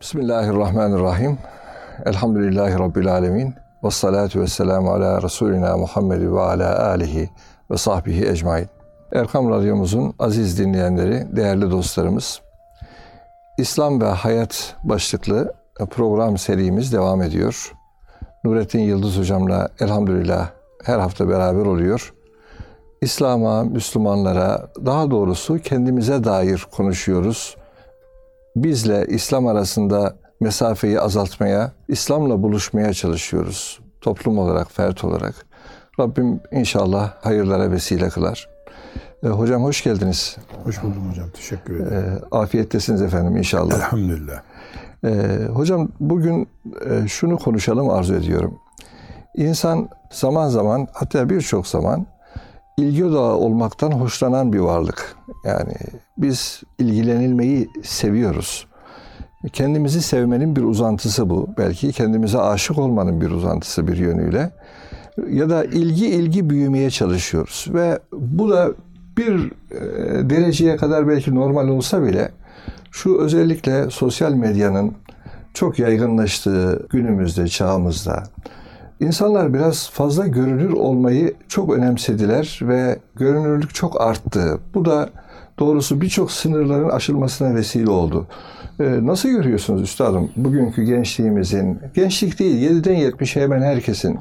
Bismillahirrahmanirrahim. Elhamdülillahi Rabbil alemin. Ve salatu ve selamu ala Resulina Muhammed ve ala alihi ve sahbihi ecmain. Erkam Radyomuzun aziz dinleyenleri, değerli dostlarımız, İslam ve Hayat başlıklı program serimiz devam ediyor. Nurettin Yıldız hocamla elhamdülillah her hafta beraber oluyor. İslam'a, Müslümanlara, daha doğrusu kendimize dair konuşuyoruz. Bizle İslam arasında mesafeyi azaltmaya, İslam'la buluşmaya çalışıyoruz. Toplum olarak, fert olarak. Rabbim inşallah hayırlara vesile kılar. E, hocam hoş geldiniz. Hoş buldum hocam. Teşekkür ederim. E, afiyettesiniz efendim inşallah. Elhamdülillah. E, hocam bugün e, şunu konuşalım arzu ediyorum. İnsan zaman zaman hatta birçok zaman ilgi odağı olmaktan hoşlanan bir varlık. Yani biz ilgilenilmeyi seviyoruz. Kendimizi sevmenin bir uzantısı bu. Belki kendimize aşık olmanın bir uzantısı bir yönüyle. Ya da ilgi ilgi büyümeye çalışıyoruz. Ve bu da bir e, dereceye kadar belki normal olsa bile şu özellikle sosyal medyanın çok yaygınlaştığı günümüzde, çağımızda insanlar biraz fazla görünür olmayı çok önemsediler ve görünürlük çok arttı. Bu da doğrusu birçok sınırların aşılmasına vesile oldu. Ee, nasıl görüyorsunuz üstadım bugünkü gençliğimizin, gençlik değil 7'den 70'e hemen herkesin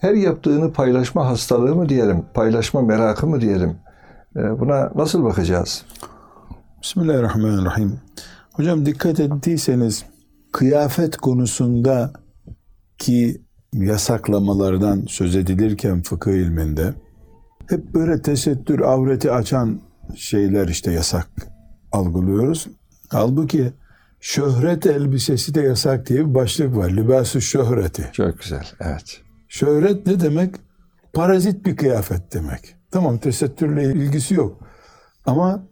her yaptığını paylaşma hastalığı mı diyelim, paylaşma merakı mı diyelim? Ee, buna nasıl bakacağız? Bismillahirrahmanirrahim. Hocam dikkat ettiyseniz kıyafet konusunda ki yasaklamalardan söz edilirken fıkıh ilminde hep böyle tesettür avreti açan şeyler işte yasak algılıyoruz. Halbuki şöhret elbisesi de yasak diye bir başlık var. Libası şöhreti. Çok güzel, evet. Şöhret ne demek? Parazit bir kıyafet demek. Tamam tesettürle ilgisi yok. Ama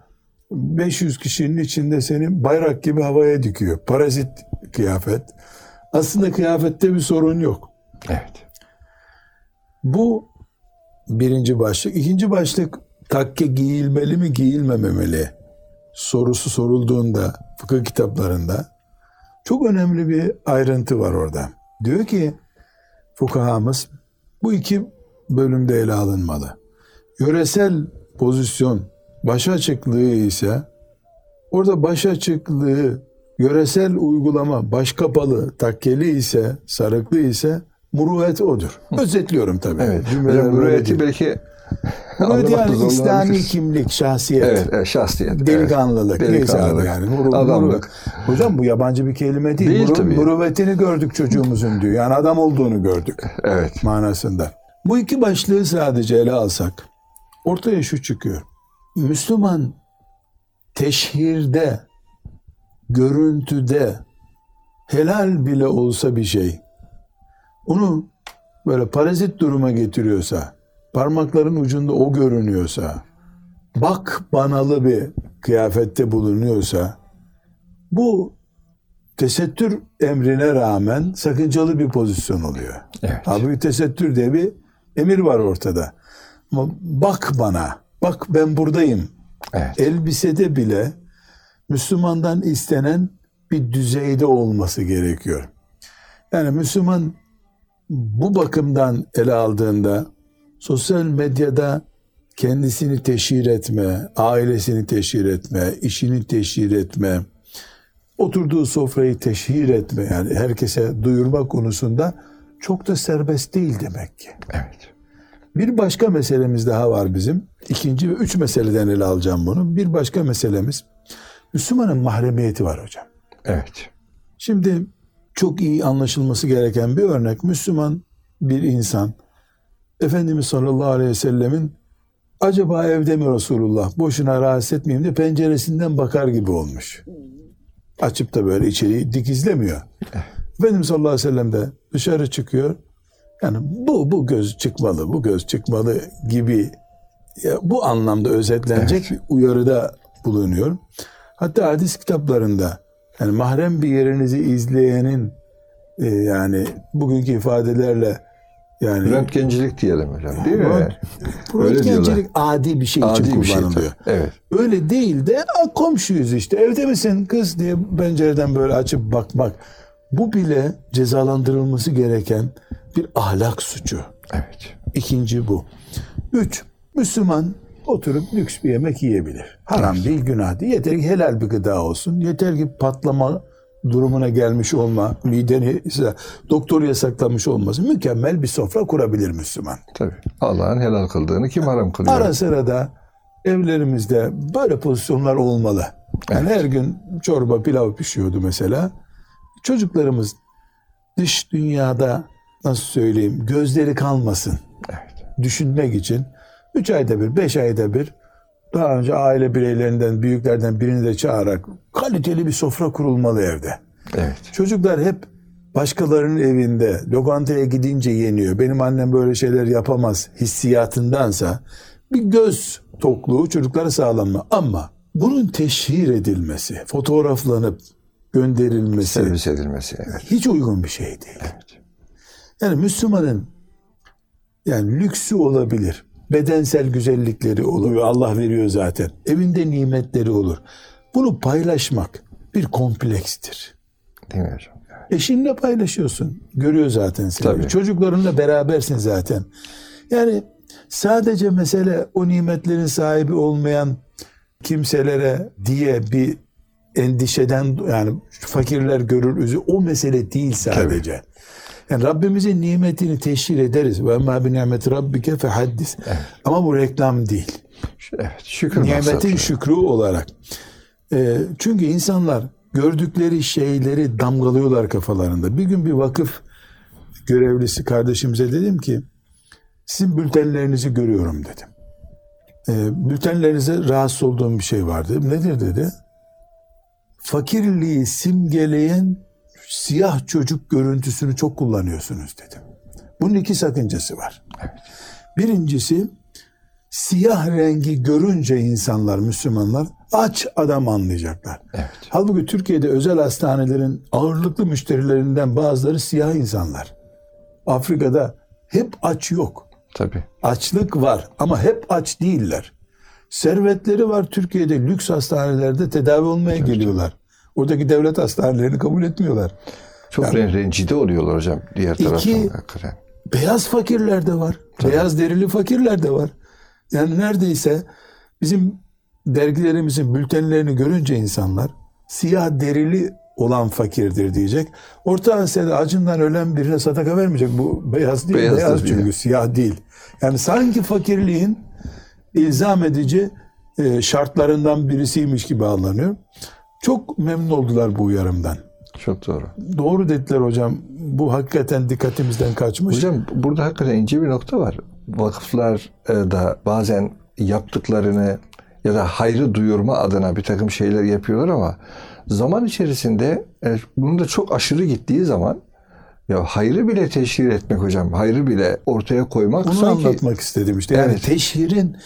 500 kişinin içinde seni bayrak gibi havaya dikiyor. Parazit kıyafet. Aslında kıyafette bir sorun yok. Evet. Bu birinci başlık. İkinci başlık takke giyilmeli mi giyilmememeli sorusu sorulduğunda fıkıh kitaplarında çok önemli bir ayrıntı var orada. Diyor ki fukahamız bu iki bölümde ele alınmalı. Yöresel pozisyon baş açıklığı ise orada baş açıklığı yöresel uygulama baş kapalı takkeli ise sarıklı ise muruvet odur. Özetliyorum tabii. Evet. Hocam muruvveti belki Muruvet yani İslami kimlik, şahsiyet. Evet, evet şahsiyet. Delikanlılık. Evet. Delikanlılık. yani. Muru- Adamlık. muru- Hocam bu yabancı bir kelime değil. Değil Muru- tabii. Muruvvetini gördük çocuğumuzun diyor. Yani adam olduğunu gördük Evet. manasında. Bu iki başlığı sadece ele alsak ortaya şu çıkıyor. Müslüman teşhirde, görüntüde helal bile olsa bir şey onu böyle parazit duruma getiriyorsa, parmakların ucunda o görünüyorsa, bak banalı bir kıyafette bulunuyorsa, bu tesettür emrine rağmen sakıncalı bir pozisyon oluyor. Evet. Halbuki tesettür diye bir emir var ortada. Ama bak bana, bak ben buradayım. Evet. Elbisede bile Müslümandan istenen bir düzeyde olması gerekiyor. Yani Müslüman bu bakımdan ele aldığında sosyal medyada kendisini teşhir etme, ailesini teşhir etme, işini teşhir etme, oturduğu sofrayı teşhir etme yani herkese duyurma konusunda çok da serbest değil demek ki. Evet. Bir başka meselemiz daha var bizim. İkinci ve üç meseleden ele alacağım bunu. Bir başka meselemiz Müslümanın mahremiyeti var hocam. Evet. Şimdi çok iyi anlaşılması gereken bir örnek. Müslüman bir insan Efendimiz sallallahu aleyhi ve sellemin acaba evde mi Resulullah boşuna rahatsız etmeyeyim de penceresinden bakar gibi olmuş. Açıp da böyle içeriği dikizlemiyor. Efendimiz sallallahu aleyhi ve sellem de dışarı çıkıyor. Yani bu bu göz çıkmalı, bu göz çıkmalı gibi ya bu anlamda özetlenecek bir uyarıda bulunuyor. Hatta hadis kitaplarında yani mahrem bir yerinizi izleyenin e, yani bugünkü ifadelerle Yani Röntgencilik diyelim hocam değil mi? Röntgencilik adi bir şey Adi için bir şey kullanılıyor. tabii. Evet. Öyle değil de "Aa, komşuyuz işte evde misin kız diye pencereden böyle açıp bakmak. Bu bile cezalandırılması gereken bir ahlak suçu. Evet. İkinci bu. Üç, Müslüman oturup lüks bir yemek yiyebilir. Haram değil, günah değil. Yeter ki helal bir gıda olsun. Yeter ki patlama durumuna gelmiş olma, mideni ise doktor yasaklamış olması mükemmel bir sofra kurabilir Müslüman. Tabii. Allah'ın helal kıldığını kim haram kılıyor? Ara sıra da evlerimizde böyle pozisyonlar olmalı. Yani her gün çorba pilav pişiyordu mesela. Çocuklarımız dış dünyada nasıl söyleyeyim gözleri kalmasın Evet. düşünmek için 3 ayda bir 5 ayda bir daha önce aile bireylerinden büyüklerden birini de çağırarak kaliteli bir sofra kurulmalı evde. Evet. Çocuklar hep başkalarının evinde lokantaya gidince yeniyor. Benim annem böyle şeyler yapamaz hissiyatındansa bir göz tokluğu çocuklara sağlanma. Ama bunun teşhir edilmesi, fotoğraflanıp gönderilmesi Servis edilmesi. Evet. hiç uygun bir şey değil. Evet. Yani Müslümanın yani lüksü olabilir. Bedensel güzellikleri olur. Allah veriyor zaten. Evinde nimetleri olur. Bunu paylaşmak bir komplekstir. Değil mi hocam? Eşinle paylaşıyorsun. Görüyor zaten seni. Tabii. Çocuklarınla berabersin zaten. Yani sadece mesele o nimetlerin sahibi olmayan kimselere diye bir endişeden yani fakirler görür üzü o mesele değil sadece. Yani Rabbimizin nimetini teşhir ederiz. Ve emmâ bi nimeti rabbike fehaddis. Ama bu reklam değil Evet. Şükür nimetin maksatlı. şükrü olarak. Ee, çünkü insanlar gördükleri şeyleri damgalıyorlar kafalarında. Bir gün bir vakıf görevlisi kardeşimize dedim ki sizin bültenlerinizi görüyorum dedim. Ee, bültenlerinize rahatsız olduğum bir şey var dedim. Nedir dedi. Fakirliği simgeleyen siyah çocuk görüntüsünü çok kullanıyorsunuz dedim. Bunun iki sakıncası var. Birincisi siyah rengi görünce insanlar, Müslümanlar aç adam anlayacaklar. Evet. Halbuki Türkiye'de özel hastanelerin ağırlıklı müşterilerinden bazıları siyah insanlar. Afrika'da hep aç yok. Tabii. Açlık var ama hep aç değiller. Servetleri var Türkiye'de lüks hastanelerde tedavi olmaya geliyorlar. Oradaki devlet hastanelerini kabul etmiyorlar. Çok ren- rencide oluyorlar hocam diğer taraftan. İki- hakikaten. Beyaz fakirler de var. Beyaz derili fakirler de var. Yani neredeyse bizim dergilerimizin bültenlerini görünce insanlar siyah derili olan fakirdir diyecek. Orta Asya'da acından ölen birine sadaka vermeyecek. Bu beyaz değil. Beyaz diyor. çünkü siyah değil. Yani sanki fakirliğin ilzam edici e, şartlarından birisiymiş gibi anlanıyor. Çok memnun oldular bu uyarımdan. Çok doğru. Doğru dediler hocam. Bu hakikaten dikkatimizden kaçmış. Hocam burada hakikaten ince bir nokta var. Vakıflar e, da bazen yaptıklarını ya da hayrı duyurma adına bir takım şeyler yapıyorlar ama zaman içerisinde e, bunun da çok aşırı gittiği zaman ya hayrı bile teşhir etmek hocam, hayrı bile ortaya koymak Bunu sanki anlatmak istedim işte. Yani Evet. teşhirin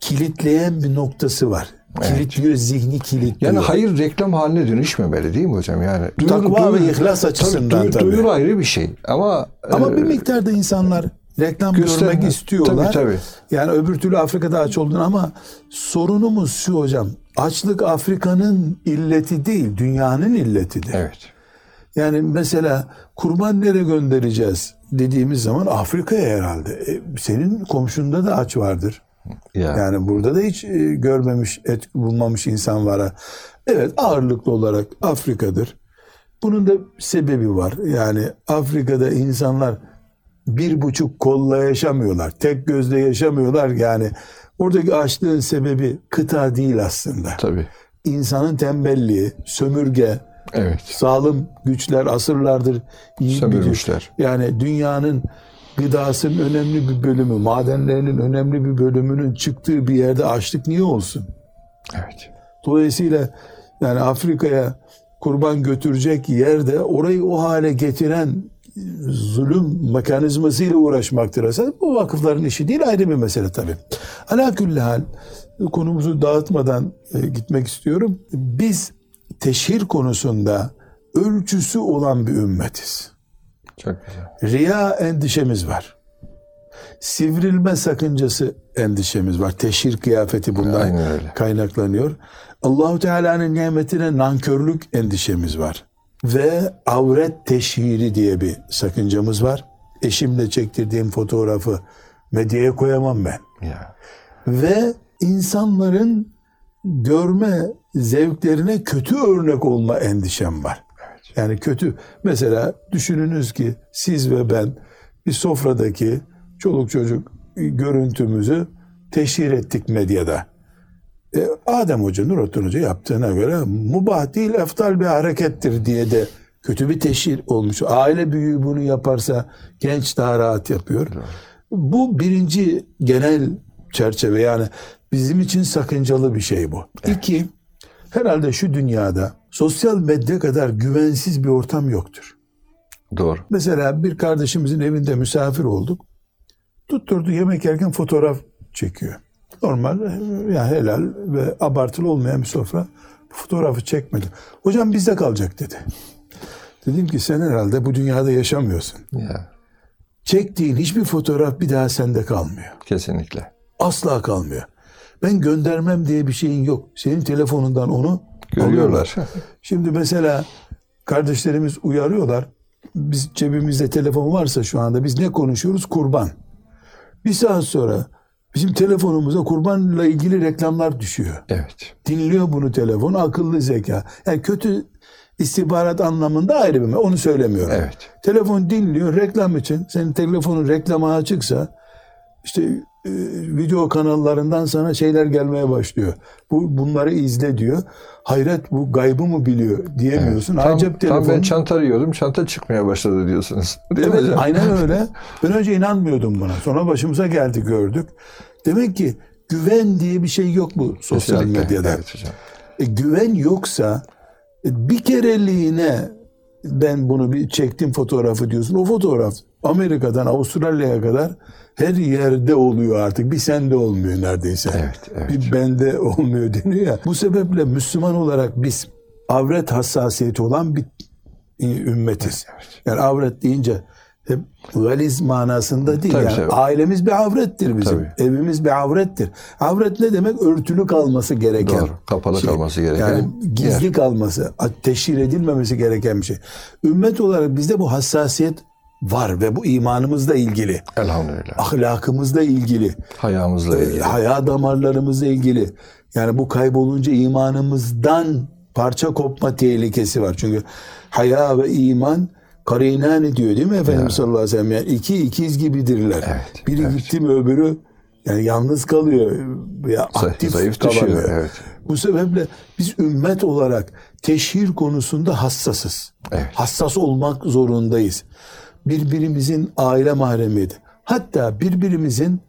kilitleyen bir noktası var. Kilitliyor, zihni kilitliyor. yani hayır reklam haline dönüşmemeli değil mi hocam? Yani Takva ve ihlas açısından tabii. duyuru ayrı bir şey ama Ama e, bir miktarda insanlar reklam gösterme. görmek istiyorlar. Tabii, tabii. Yani öbür türlü Afrika'da aç olduğunu ama sorunumuz şu hocam. Açlık Afrika'nın illeti değil, dünyanın illetidir. evet. Yani mesela kurban nereye göndereceğiz dediğimiz zaman Afrika'ya herhalde. E, senin komşunda da aç vardır. Ya. Yani burada da hiç e, görmemiş, et bulmamış insan var. Evet ağırlıklı olarak Afrika'dır. Bunun da sebebi var. Yani Afrika'da insanlar bir buçuk kolla yaşamıyorlar. Tek gözle yaşamıyorlar. Yani oradaki açlığın sebebi kıta değil aslında. Tabii. İnsanın tembelliği, sömürge, Evet. sağlam güçler asırlardır Sömürmüşler. bitiyor. Yani dünyanın gıdasının önemli bir bölümü, madenlerinin önemli bir bölümünün çıktığı bir yerde açlık niye olsun? Evet. Dolayısıyla yani Afrika'ya kurban götürecek yerde orayı o hale getiren zulüm mekanizmasıyla uğraşmaktır esas. Bu vakıfların işi değil ayrı bir mesele tabii. Ala külli hal konumuzu dağıtmadan e, gitmek istiyorum. Biz teşhir konusunda ölçüsü olan bir ümmetiz. Çok güzel. Riya endişemiz var. Sivrilme sakıncası endişemiz var. Teşhir kıyafeti bundan kaynaklanıyor. Allahu Teala'nın nimetine nankörlük endişemiz var. Ve avret teşhiri diye bir sakıncamız var. Eşimle çektirdiğim fotoğrafı medyaya koyamam ben. Ya. Ve insanların görme zevklerine kötü örnek olma endişem var. Yani kötü. Mesela düşününüz ki siz ve ben bir sofradaki çoluk çocuk görüntümüzü teşhir ettik medyada. E, Adem Hoca, Nurattin Hoca yaptığına göre mubah değil, eftal bir harekettir diye de kötü bir teşhir olmuş. Aile büyüğü bunu yaparsa genç daha rahat yapıyor. Bu birinci genel çerçeve yani bizim için sakıncalı bir şey bu. İki, herhalde şu dünyada sosyal medya kadar güvensiz bir ortam yoktur. Doğru. Mesela bir kardeşimizin evinde misafir olduk. Tutturdu yemek yerken fotoğraf çekiyor. Normal yani helal ve abartılı olmayan bir sofra. Fotoğrafı çekmedi. Hocam bizde kalacak dedi. Dedim ki sen herhalde bu dünyada yaşamıyorsun. Ya. Çektiğin hiçbir fotoğraf bir daha sende kalmıyor. Kesinlikle. Asla kalmıyor. Ben göndermem diye bir şeyin yok. Senin telefonundan onu Görüyorlar. Şimdi mesela kardeşlerimiz uyarıyorlar. Biz cebimizde telefon varsa şu anda biz ne konuşuyoruz? Kurban. Bir saat sonra bizim telefonumuza kurbanla ilgili reklamlar düşüyor. Evet. Dinliyor bunu telefon akıllı zeka. Yani kötü istihbarat anlamında ayrı bir onu söylemiyorum. Evet. Telefon dinliyor reklam için. Senin telefonun reklama açıksa işte video kanallarından sana şeyler gelmeye başlıyor. Bu bunları izle diyor. Hayret bu gaybı mı biliyor diyemiyorsun. Tam, Acep tam ben telefon. çanta arıyordum. Çanta çıkmaya başladı diyorsunuz. Değil Evet, aynen öyle. Ben önce inanmıyordum buna. Sonra başımıza geldi gördük. Demek ki güven diye bir şey yok bu sosyal Kesinlikle. medyada. Evet hocam. E, güven yoksa e, bir kereliğine ben bunu bir çektim fotoğrafı diyorsun. O fotoğraf Amerika'dan Avustralya'ya kadar her yerde oluyor artık. Bir sende olmuyor neredeyse. Evet, evet. Bir bende olmuyor deniyor ya. Bu sebeple Müslüman olarak biz avret hassasiyeti olan bir ümmetiz. Yani avret deyince hep valiz manasında değil. Tabii, yani tabii. ailemiz bir avrettir bizim. Tabii. Evimiz bir avrettir. Avret ne demek? Örtülü kalması gereken. Doğru. Kapalı kalması gereken Yani gizli yer. kalması, teşhir edilmemesi gereken bir şey. Ümmet olarak bizde bu hassasiyet var ve bu imanımızla ilgili, Elhamdülillah. ahlakımızla ilgili, Hayamızla ilgili. haya damarlarımızla ilgili. Yani bu kaybolunca imanımızdan parça kopma tehlikesi var. Çünkü haya ve iman karinani diyor değil mi Efendimiz sallallahu aleyhi ve sellem? Yani iki ikiz gibidirler. Evet, Biri evet. gitti mi öbürü yani yalnız kalıyor. Ya aktif zayıf düşüyor, kalamıyor. evet. Bu sebeple biz ümmet olarak teşhir konusunda hassasız. Evet. Hassas olmak zorundayız. Birbirimizin aile mahremiyeti. Hatta birbirimizin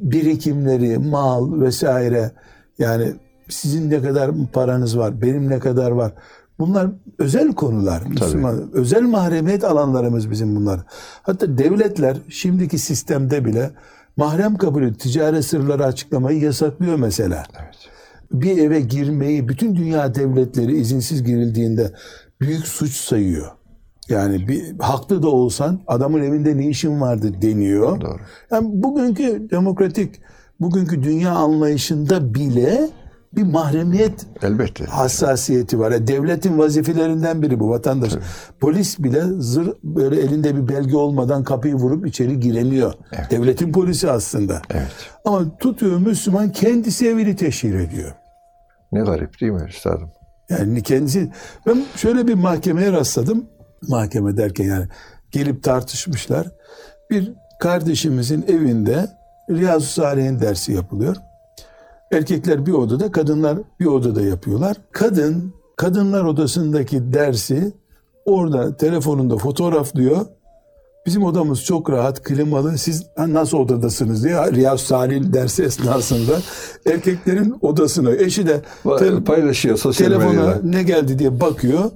birikimleri, mal vesaire yani sizin ne kadar paranız var, benim ne kadar var. Bunlar özel konular. Müslüman, özel mahremiyet alanlarımız bizim bunlar. Hatta devletler şimdiki sistemde bile mahrem kabulü, ticari sırları açıklamayı yasaklıyor mesela Evet. bir eve girmeyi bütün dünya devletleri izinsiz girildiğinde büyük suç sayıyor. Yani bir haklı da olsan adamın evinde ne işin vardı deniyor. Doğru. Yani bugünkü demokratik, bugünkü dünya anlayışında bile bir mahremiyet Elbette. hassasiyeti var. Yani devletin vazifelerinden biri bu vatandaş. Polis bile zır böyle elinde bir belge olmadan kapıyı vurup içeri giremiyor. Devletin polisi aslında. Evet. Ama tutuyor Müslüman kendisi evini teşhir ediyor. Ne garip değil mi üstadım? Yani kendisi ben şöyle bir mahkemeye rastladım. Mahkeme derken yani gelip tartışmışlar. Bir kardeşimizin evinde Riyazu Salih'in dersi yapılıyor. Erkekler bir odada, kadınlar bir odada yapıyorlar. Kadın kadınlar odasındaki dersi orada telefonunda fotoğraflıyor. Bizim odamız çok rahat, klimalı. Siz nasıl odadasınız diye Riyazu Salih'in dersi esnasında erkeklerin odasına, eşi de te- Paylaşıyor sosyal telefona medyada. ne geldi diye bakıyor.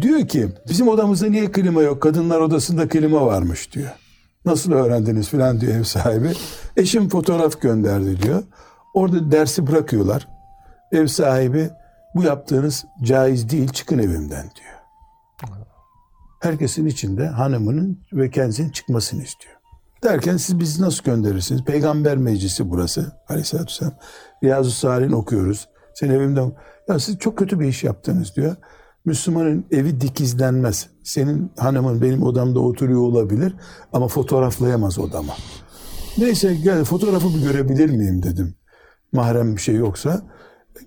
Diyor ki bizim odamızda niye klima yok? Kadınlar odasında klima varmış diyor. Nasıl öğrendiniz filan diyor ev sahibi. Eşim fotoğraf gönderdi diyor. Orada dersi bırakıyorlar. Ev sahibi bu yaptığınız caiz değil çıkın evimden diyor. Herkesin içinde hanımının ve kendisinin çıkmasını istiyor. Derken siz bizi nasıl gönderirsiniz? Peygamber meclisi burası. Aleyhisselatü Vesselam. Riyazu Salih'in okuyoruz. Sen evimden... Ya siz çok kötü bir iş yaptınız diyor. Müslümanın evi dikizlenmez. Senin hanımın benim odamda oturuyor olabilir ama fotoğraflayamaz odama. Neyse gel fotoğrafı bir görebilir miyim dedim. Mahrem bir şey yoksa.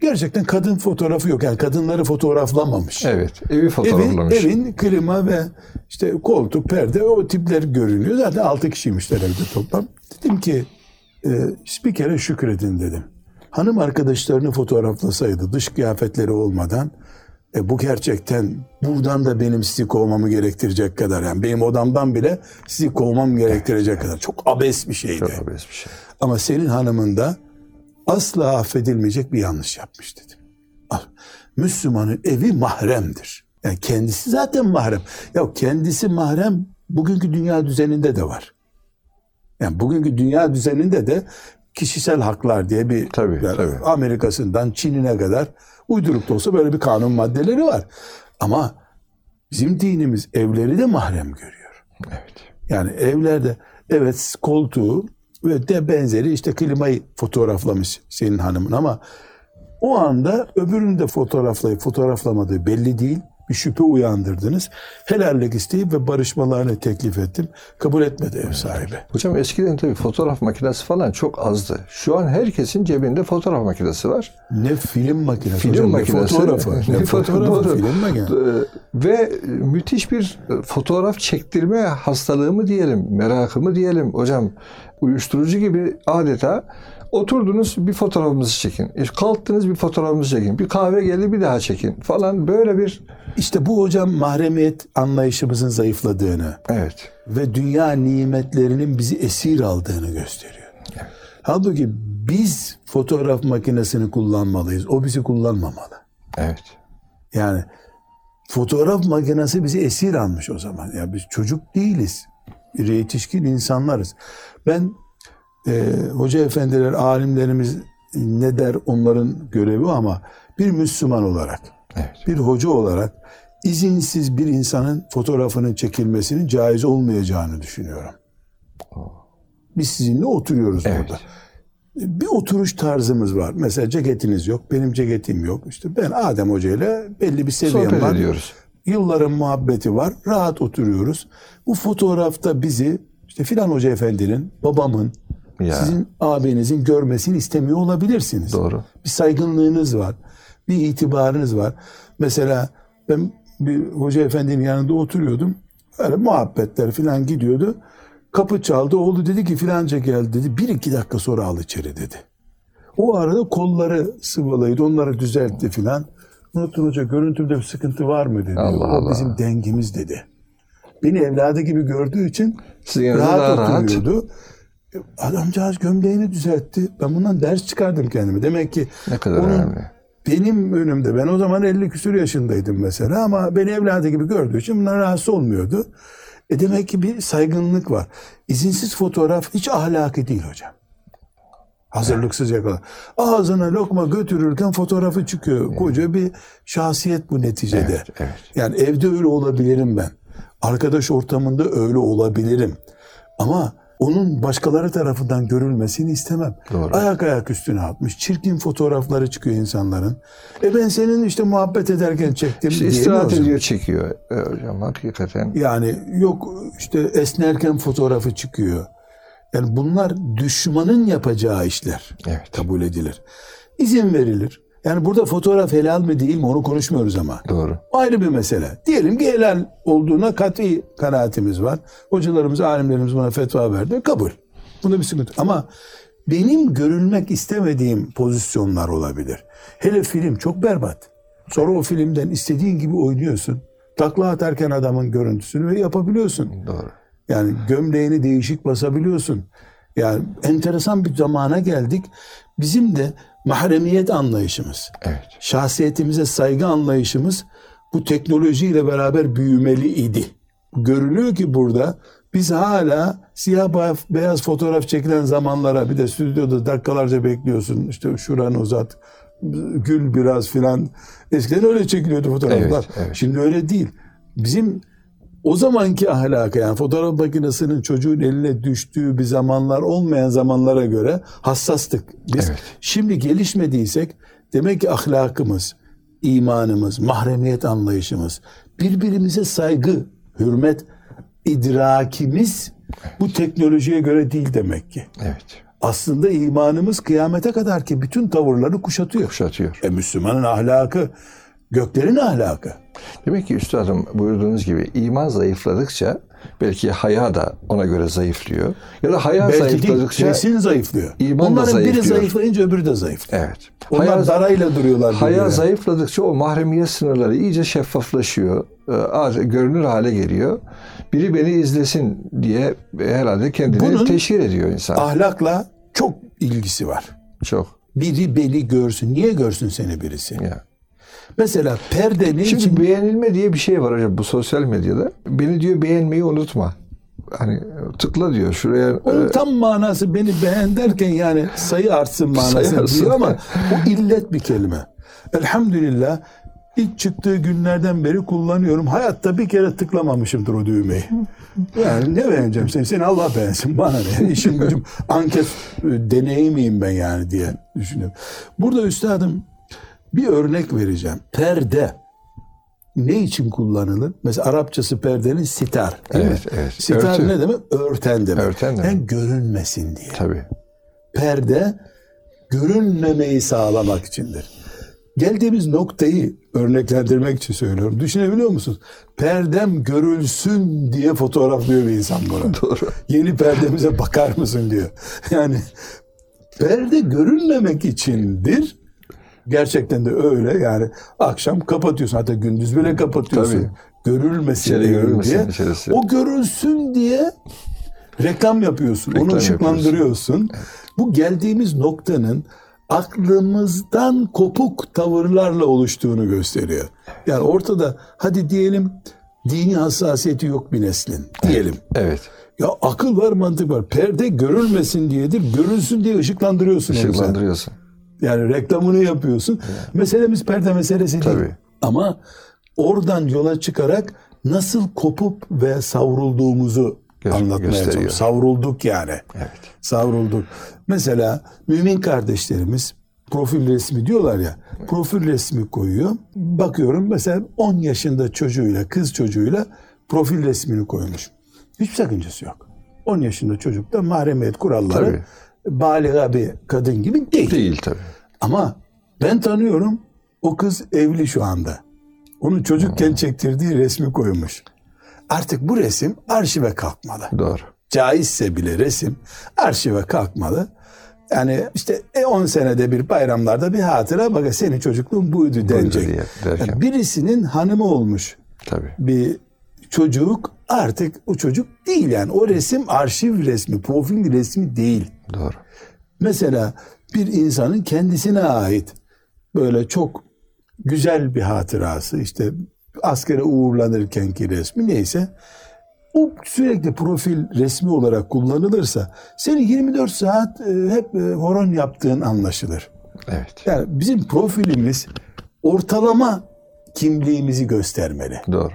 Gerçekten kadın fotoğrafı yok. Yani kadınları fotoğraflamamış. Evet. Evi fotoğraflamış. Evin, evin klima ve işte koltuk, perde o tipler görünüyor. Zaten altı kişiymişler evde toplam. Dedim ki e, bir kere şükredin dedim. Hanım arkadaşlarını fotoğraflasaydı dış kıyafetleri olmadan e, bu gerçekten buradan da benim sizi kovmamı gerektirecek kadar yani benim odamdan bile sizi kovmam gerektirecek kadar çok abes bir şeydi. Çok abes bir şey. Ama senin hanımın da asla affedilmeyecek bir yanlış yapmış dedim. Müslümanın evi mahremdir. Yani kendisi zaten mahrem. Ya kendisi mahrem bugünkü dünya düzeninde de var. Yani bugünkü dünya düzeninde de kişisel haklar diye bir tabii, yani tabii. Amerika'sından Çin'ine kadar uyduruk da olsa böyle bir kanun maddeleri var. Ama bizim dinimiz evleri de mahrem görüyor. Evet. Yani evlerde evet koltuğu ve de benzeri işte klimayı fotoğraflamış senin hanımın ama o anda öbürünü de fotoğraflayıp fotoğraflamadığı belli değil. Bir şüphe uyandırdınız. Helallik isteyip ve barışmalarını teklif ettim. Kabul etmedi ev sahibi. Hocam eskiden tabii fotoğraf makinesi falan çok azdı. Şu an herkesin cebinde fotoğraf makinesi var. Ne film makinesi Film hocam, makinesi. ne fotoğrafı. Ne fotoğrafı, Doğru. film makinesi. Ee, Ve müthiş bir fotoğraf çektirme hastalığı mı diyelim, merakı mı diyelim. Hocam uyuşturucu gibi adeta oturdunuz bir fotoğrafımızı çekin. E, Kalktınız bir fotoğrafımızı çekin. Bir kahve geldi bir daha çekin falan böyle bir İşte bu hocam mahremiyet anlayışımızın zayıfladığını evet. ve dünya nimetlerinin bizi esir aldığını gösteriyor. Halbuki biz fotoğraf makinesini kullanmalıyız. O bizi kullanmamalı. Evet. Yani fotoğraf makinesi bizi esir almış o zaman. Ya biz çocuk değiliz. Bir yetişkin insanlarız. Ben e, hoca efendiler, alimlerimiz ne der onların görevi ama bir Müslüman olarak, Evet. bir hoca olarak izinsiz bir insanın fotoğrafının çekilmesinin caiz olmayacağını düşünüyorum. Biz sizinle oturuyoruz Evet. burada. Bir oturuş tarzımız var. Mesela ceketiniz yok, benim ceketim yok. İşte ben Adem Hoca ile belli bir seviyem Sohbet var. ediyoruz. Yılların muhabbeti var. Rahat oturuyoruz. Bu fotoğrafta bizi işte filan hoca efendinin, babamın, Ya. sizin abinizin görmesini istemiyor olabilirsiniz. Doğru. Bir saygınlığınız var. Bir itibarınız var. Mesela ben bir hoca efendinin yanında oturuyordum. Öyle muhabbetler filan gidiyordu. Kapı çaldı. Oğlu dedi ki filanca geldi dedi. Bir iki dakika sonra al içeri dedi. O arada kolları sıvalıydı. Onları düzeltti filan. Unutun hoca görüntümde bir sıkıntı var mı dedi. Allah o Allah. bizim dengimiz dedi. Beni evladı gibi gördüğü için Sizin rahat daha rahat. Adamcağız gömleğini düzeltti. Ben bundan ders çıkardım kendime. Demek ki Ne kadar onun önemli. benim önümde ben o zaman 50 küsur yaşındaydım mesela ama beni evladı gibi gördüğü için bundan rahatsız olmuyordu. E demek ki bir saygınlık var. İzinsiz fotoğraf hiç ahlaki değil hocam. Hazırlıksız yakala. Ağzına lokma götürürken fotoğrafı çıkıyor. Koca bir şahsiyet bu neticede. Evet, evet. Yani evde öyle olabilirim ben. Arkadaş ortamında öyle olabilirim. Ama onun başkaları tarafından görülmesini istemem. Doğru. Ayak ayak üstüne atmış. Çirkin fotoğrafları çıkıyor insanların. E ben senin işte muhabbet ederken çektim İşte diye istirahat ediyor çekiyor. E, hocam hakikaten Yani yok işte esnerken fotoğrafı çıkıyor. Yani bunlar düşmanın yapacağı işler. Evet. Kabul edilir. İzin verilir. Yani burada fotoğraf helal mi değil mi onu konuşmuyoruz ama. doğru. Ayrı bir mesele. Diyelim ki helal olduğuna kat'i kanaatimiz var. Hocalarımız, alimlerimiz buna fetva verdi. Kabul. Bunda bir sıkıntı. Ama benim görülmek istemediğim pozisyonlar olabilir. Hele film çok berbat. Sonra o filmden istediğin gibi oynuyorsun. Takla atarken adamın görüntüsünü ve yapabiliyorsun. Doğru. Yani gömleğini değişik basabiliyorsun. Yani enteresan bir zamana geldik. Bizim de mahremiyet anlayışımız, Evet. şahsiyetimize saygı anlayışımız bu teknolojiyle beraber büyümeli idi. Görülüyor ki burada biz hala siyah beyaz fotoğraf çekilen zamanlara bir de stüdyoda dakikalarca bekliyorsun. İşte şuranı uzat, gül biraz filan. Eskiden öyle çekiliyordu fotoğraflar. Evet, evet. Şimdi öyle değil. Bizim o zamanki ahlaka yani fotoğraf makinesinin çocuğun eline düştüğü bir zamanlar olmayan zamanlara göre hassastık biz. Evet. Şimdi gelişmediysek demek ki ahlakımız, imanımız, mahremiyet anlayışımız, birbirimize saygı, hürmet, idrakimiz bu teknolojiye göre değil demek ki. Evet. Aslında imanımız kıyamete kadar ki bütün tavırları kuşatıyor. Kuşatıyor. E Müslümanın ahlakı göklerin ahlakı. Demek ki üstadım buyurduğunuz gibi iman zayıfladıkça belki haya da ona göre zayıflıyor. Ya da haya Belki değil, zayıfladıkça kesin zayıflıyor. iman da Onların biri zayıflıyor. zayıflayınca öbürü de zayıflıyor. evet. Onlar Haya, darayla duruyorlar. haya birbirine. zayıfladıkça o mahremiyet sınırları iyice şeffaflaşıyor. Az- Görünür hale geliyor. Biri beni izlesin diye herhalde kendini Bunun- teşhir ediyor insan. Ahlakla çok ilgisi var. Çok. Biri beni görsün. Niye görsün seni birisi? Ya. Mesela perde ne Şimdi için? beğenilme diye bir şey var hocam bu sosyal medyada. Beni diyor beğenmeyi unutma. Hani tıkla diyor şuraya. Onun e, tam manası beni beğen derken yani sayı artsın manası Sayı artsın. diyor ama bu illet bir kelime. Elhamdülillah ilk çıktığı günlerden beri kullanıyorum. Hayatta bir kere tıklamamışımdır o düğmeyi. Yani ne beğeneceğim seni? Seni Allah beğensin. Bana ne? İşim gücüm anket e, deneyi miyim ben yani diye düşünüyorum. Burada üstadım bir örnek vereceğim. Perde ne için kullanılır? Mesela Arapçası perdenin sitar. değil Evet, mi? evet. Sitar Örtü. ne demek? Örten demek. Örten demek. Yani görünmesin diye. Tabii. Perde görünmemeyi sağlamak içindir. Geldiğimiz noktayı örneklendirmek için söylüyorum. Düşünebiliyor musunuz? Perdem görülsün diye fotoğraflıyor bir insan bunu. Doğru. Yeni perdemize bakar mısın diyor. Yani perde görünmemek içindir. Gerçekten de öyle yani akşam kapatıyorsun hatta gündüz bile kapatıyorsun. Tabii. Görülmesin, İçeri diye. görülmesin içerisi. O görülsün diye reklam yapıyorsun. Reklam onu ışıklandırıyorsun. Bu geldiğimiz noktanın aklımızdan kopuk tavırlarla oluştuğunu gösteriyor. Yani ortada hadi diyelim dini hassasiyeti yok bir neslin diyelim. Evet. Ya akıl var mantık var. Perde görülmesin diyedir. Görülsün diye ışıklandırıyorsun. Işıklandırıyorsun. Yani reklamını yapıyorsun. Meselemiz perde meselesi değil. Tabii. Ama oradan yola çıkarak nasıl kopup ve savrulduğumuzu Gö- anlatmaya çalışıyorum. Savrulduk yani. Evet. Savrulduk. Mesela mümin kardeşlerimiz profil resmi diyorlar ya. Profil resmi koyuyor. Bakıyorum mesela 10 yaşında çocuğuyla, kız çocuğuyla profil resmini koymuş. Hiçbir sakıncası yok. 10 yaşında çocuk da mahremiyet kuralları Tabii. Baliga bir kadın gibi değil. Değil tabii. Ama ben tanıyorum o kız evli şu anda. Onun çocukken çektirdiği resmi koymuş. Artık bu resim arşive kalkmalı. Doğru. Caizse bile resim arşive kalkmalı. Yani işte e, 10 senede bir bayramlarda bir hatıra bak senin çocukluğun buydu denecek. derken. Yani birisinin hanımı olmuş Tabii. bir çocuk artık o çocuk değil yani. O resim arşiv resmi, profil resmi değil. Doğru. Mesela bir insanın kendisine ait böyle çok güzel bir hatırası işte askere uğurlanırkenki resmi neyse o sürekli profil resmi olarak kullanılırsa senin 24 saat e, hep e, horon yaptığın anlaşılır. Evet. Yani bizim profilimiz ortalama kimliğimizi göstermeli. Doğru.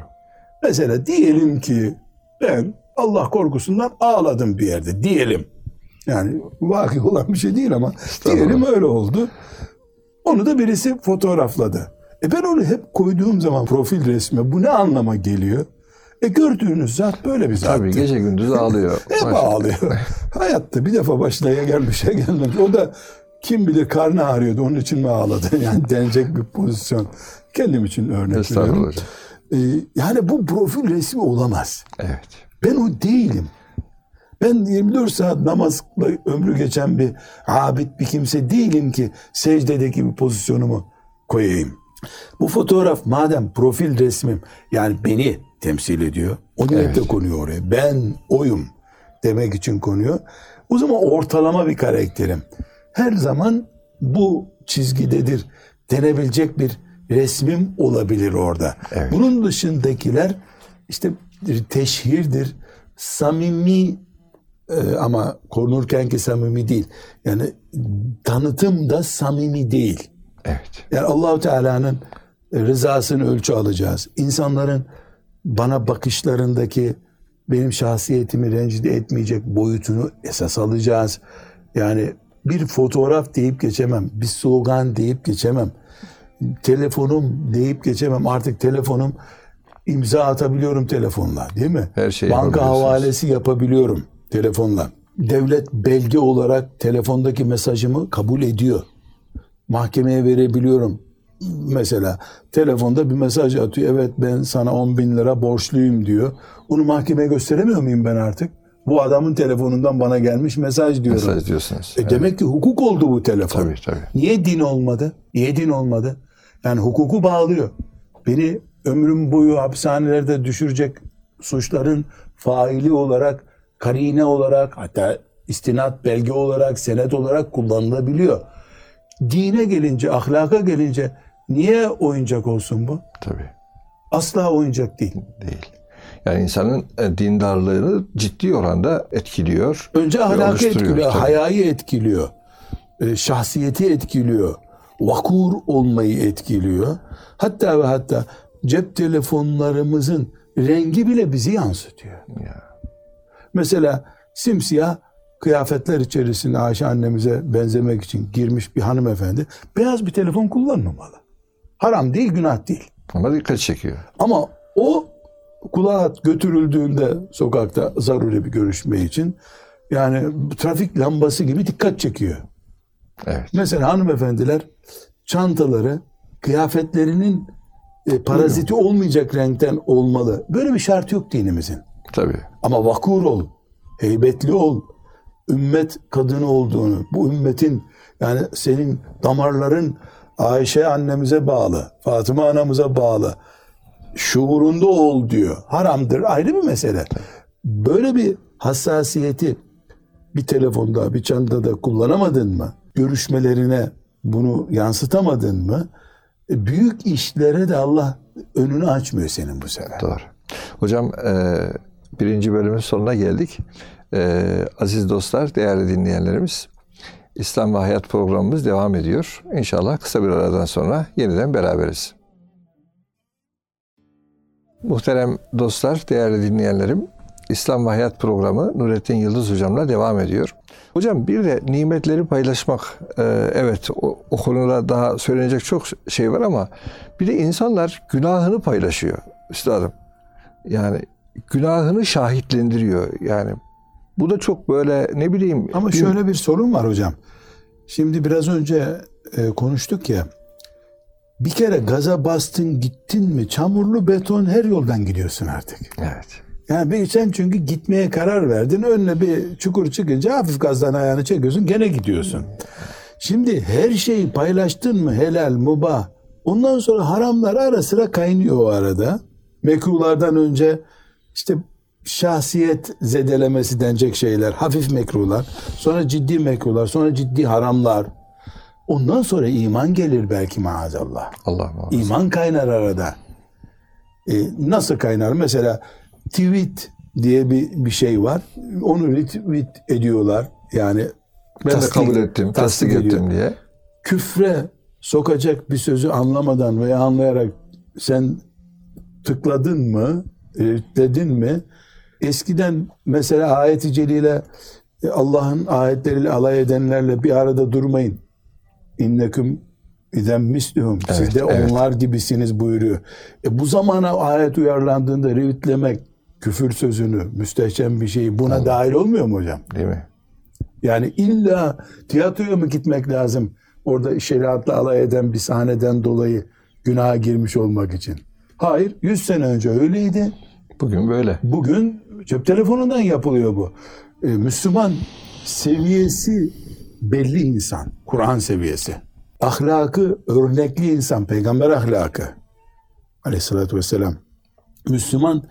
Mesela diyelim ki ben Allah korkusundan ağladım bir yerde diyelim. Yani vaki olan bir şey değil ama diyelim öyle oldu. Onu da birisi fotoğrafladı. E ben onu hep koyduğum zaman profil resme bu ne anlama geliyor? E gördüğünüz zat böyle bir zat. Tabii gece gündüz ağlıyor. Hep ağlıyor. Hayatta bir defa başına ya gelmiş ya gelmemiş. O da kim bilir karnı ağrıyordu onun için mi ağladı? Yani denecek bir pozisyon. Kendim için örnek veriyorum. Ee, yani bu profil resmi olamaz. Evet. Ben o değilim. Ben 24 saat namazla ömrü geçen bir abid bir kimse değilim ki secdedeki bir pozisyonumu koyayım. Bu fotoğraf madem profil resmim yani beni temsil ediyor. O niyetle Evet. konuyor oraya. Ben oyum demek için konuyor. O zaman ortalama bir karakterim. Her zaman bu çizgidedir denebilecek bir resmim olabilir orada. Evet. Bunun dışındakiler işte teşhirdir, samimi e, ama korunurkenki samimi değil. Yani tanıtım da samimi değil. Evet. Yani Allahu Teala'nın rızasını ölçü alacağız. İnsanların bana bakışlarındaki benim şahsiyetimi rencide etmeyecek boyutunu esas alacağız. Yani bir fotoğraf deyip geçemem, bir slogan deyip geçemem, telefonum deyip geçemem. Artık telefonum imza atabiliyorum telefonla değil mi? Her şeyi Banka havalesi yapabiliyorum telefonla. Devlet belge olarak telefondaki mesajımı kabul ediyor. Mahkemeye verebiliyorum. Mesela telefonda bir mesaj atıyor. Evet ben sana 10 bin lira borçluyum diyor. Onu mahkemeye gösteremiyor muyum ben artık? Bu adamın telefonundan bana gelmiş mesaj diyorum. Mesaj diyorsunuz. E demek ki hukuk oldu bu telefon. Tabii tabii. Niye din olmadı? Niye din olmadı? Yani hukuku bağlıyor. Beni ömrüm boyu hapishanelerde düşürecek suçların faili olarak, karine olarak, hatta istinat belge olarak, senet olarak kullanılabiliyor. Dine gelince, ahlaka gelince niye oyuncak olsun bu? Tabii. Asla oyuncak değil. Değil. Yani insanın e, dindarlığını ciddi oranda etkiliyor. Önce ahlakı etkiliyor, Tabii. hayayı etkiliyor, e, şahsiyeti etkiliyor, vakur olmayı etkiliyor. Hatta ve hatta cep telefonlarımızın rengi bile bizi yansıtıyor. Ya. Mesela simsiyah kıyafetler içerisinde Ayşe annemize benzemek için girmiş bir hanımefendi beyaz bir telefon kullanmamalı. Haram değil, günah değil. Ama dikkat çekiyor. Ama o kulağa götürüldüğünde sokakta zaruri bir görüşme için yani trafik lambası gibi dikkat çekiyor. Evet. Mesela hanımefendiler çantaları kıyafetlerinin e, paraziti olmayacak renkten olmalı. Böyle bir şart yok dinimizin. Tabii. Ama vakur ol, heybetli ol, ümmet kadını olduğunu, bu ümmetin yani senin damarların Ayşe annemize bağlı, Fatıma anamıza bağlı, şuurunda ol diyor. Haramdır ayrı bir mesele. Böyle bir hassasiyeti bir telefonda, bir çantada kullanamadın mı? Görüşmelerine bunu yansıtamadın mı? e, Büyük işlere de Allah önünü açmıyor senin bu sefer. Doğru. Hocam e, birinci bölümün sonuna geldik. E, aziz dostlar, değerli dinleyenlerimiz, İslam ve Hayat programımız devam ediyor. İnşallah kısa bir aradan sonra yeniden beraberiz. Muhterem dostlar, değerli dinleyenlerim, İslam ve Hayat programı Nurettin Yıldız hocamla devam ediyor. Hocam bir de nimetleri paylaşmak, e, evet o, o konuda daha söylenecek çok şey var ama bir de insanlar günahını paylaşıyor üstadım. Yani günahını şahitlendiriyor. Yani bu da çok böyle ne bileyim. Ama bir- şöyle bir sorun var hocam. Şimdi biraz önce e, konuştuk ya. Bir kere gaza bastın gittin mi çamurlu beton her yoldan gidiyorsun artık. Evet. Yani bir sen çünkü gitmeye karar verdin. Önüne bir çukur çıkınca hafif gazdan ayağını çekiyorsun gene gidiyorsun. Şimdi her şeyi paylaştın mı helal, mubah. Ondan sonra haramlar ara sıra kaynıyor o arada. Mekruhlardan önce işte şahsiyet zedelemesi denecek şeyler, hafif mekruhlar, sonra ciddi mekruhlar, sonra ciddi haramlar. Ondan sonra iman gelir belki maazallah. Allah muhafaza. İman kaynar arada. E, nasıl kaynar? Mesela tweet diye bir, bir şey var. Onu retweet ediyorlar. Yani Ben de tasdik- kabul ettim, tasdik ediyor. ettim diye. Küfre sokacak bir sözü anlamadan veya anlayarak sen tıkladın mı, dedin mi? Eskiden mesela ayet-i celile e, Allah'ın ayetleriyle alay edenlerle bir arada durmayın. İnneküm idem mislühüm. Siz Evet, de evet. onlar gibisiniz buyuruyor. E bu zamana ayet uyarlandığında revitlemek, küfür sözünü, müstehcen bir şeyi buna dahil olmuyor mu hocam? Değil mi? Yani illa tiyatroya mı gitmek lazım? Orada şeriatla alay eden bir sahneden dolayı günaha girmiş olmak için. Hayır, 100 sene önce öyleydi. Bugün böyle. Bugün cep telefonundan yapılıyor bu. Ee, Müslüman seviyesi belli insan. Kur'an seviyesi. Ahlakı örnekli insan. Peygamber ahlakı. Aleyhissalatü vesselam. Müslüman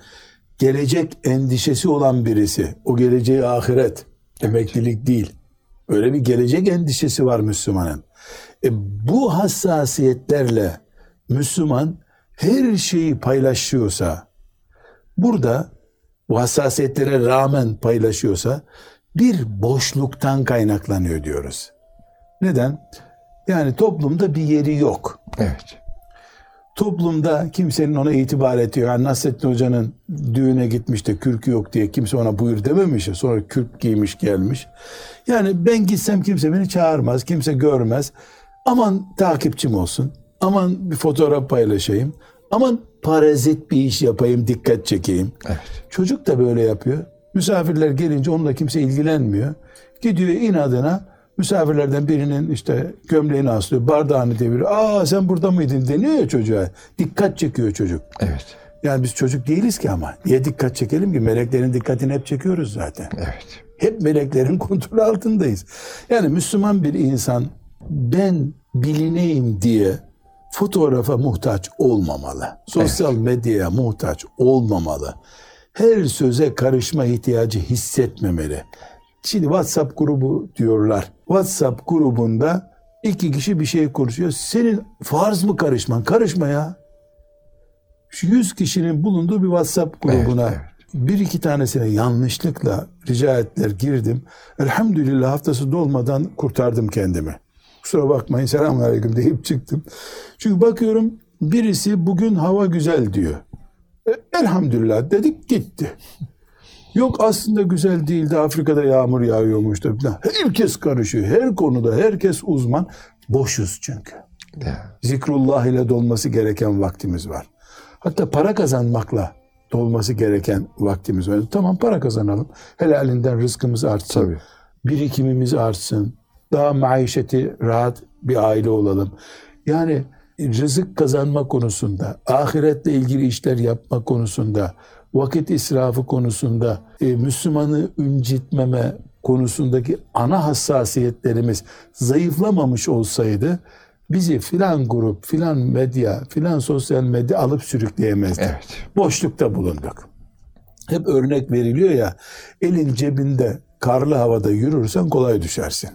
gelecek endişesi olan birisi. O geleceği ahiret. Emeklilik değil. Öyle bir gelecek endişesi var Müslümanın. E, bu hassasiyetlerle Müslüman her şeyi paylaşıyorsa, burada bu hassasiyetlere rağmen paylaşıyorsa bir boşluktan kaynaklanıyor diyoruz. Neden? Yani toplumda bir yeri yok. Evet. toplumda kimsenin ona itibar ettiği yani Nasrettin Hoca'nın düğüne gitmiş de kürkü yok diye kimse ona buyur dememiş sonra kürk giymiş gelmiş. Yani ben gitsem kimse beni çağırmaz, kimse görmez. Aman takipçim olsun, aman bir fotoğraf paylaşayım, aman parazit bir iş yapayım, dikkat çekeyim. Evet. Çocuk da böyle yapıyor. Misafirler gelince onunla kimse ilgilenmiyor. Gidiyor inadına misafirlerden birinin işte gömleğini aslıyor, bardağını deviriyor. Aa sen burada mıydın deniyor ya çocuğa. Dikkat çekiyor çocuk. Evet. Yani biz çocuk değiliz ki ama. Niye dikkat çekelim ki? Meleklerin dikkatini hep çekiyoruz zaten. Evet. Hep meleklerin kontrolü altındayız. Yani Müslüman bir insan ben bilineyim diye fotoğrafa muhtaç olmamalı. Sosyal medyaya muhtaç olmamalı. Her söze karışma ihtiyacı hissetmemeli. Şimdi WhatsApp grubu diyorlar. WhatsApp grubunda iki kişi bir şey konuşuyor. Senin farz mı karışman? Karışma ya. Şu 100 kişinin bulunduğu bir WhatsApp grubuna Evet, bir iki tanesine yanlışlıkla rica ettiler girdim. Elhamdülillah haftası dolmadan kurtardım kendimi. Kusura bakmayın selamünaleyküm deyip çıktım. Çünkü bakıyorum birisi bugün hava güzel diyor. E, elhamdülillah dedik gitti. Yok aslında güzel değildi Afrika'da yağmur yağıyormuş da falan. Herkes karışıyor her konuda herkes uzman. Boşuz çünkü. Zikrullah ile dolması gereken vaktimiz var. Hatta para kazanmakla dolması gereken vaktimiz var. Tamam para kazanalım. Helalinden rızkımız artsın. Tabii. Birikimimiz artsın. Daha maişeti rahat bir aile olalım. Yani rızık kazanma konusunda, ahiretle ilgili işler yapma konusunda, vakit israfı konusunda, e, Müslümanı incitmeme konusundaki ana hassasiyetlerimiz zayıflamamış olsaydı bizi filan grup, filan medya, filan sosyal medya alıp sürükleyemezdi. Evet. Boşlukta bulunduk. Hep örnek veriliyor ya, elin cebinde karlı havada yürürsen kolay düşersin.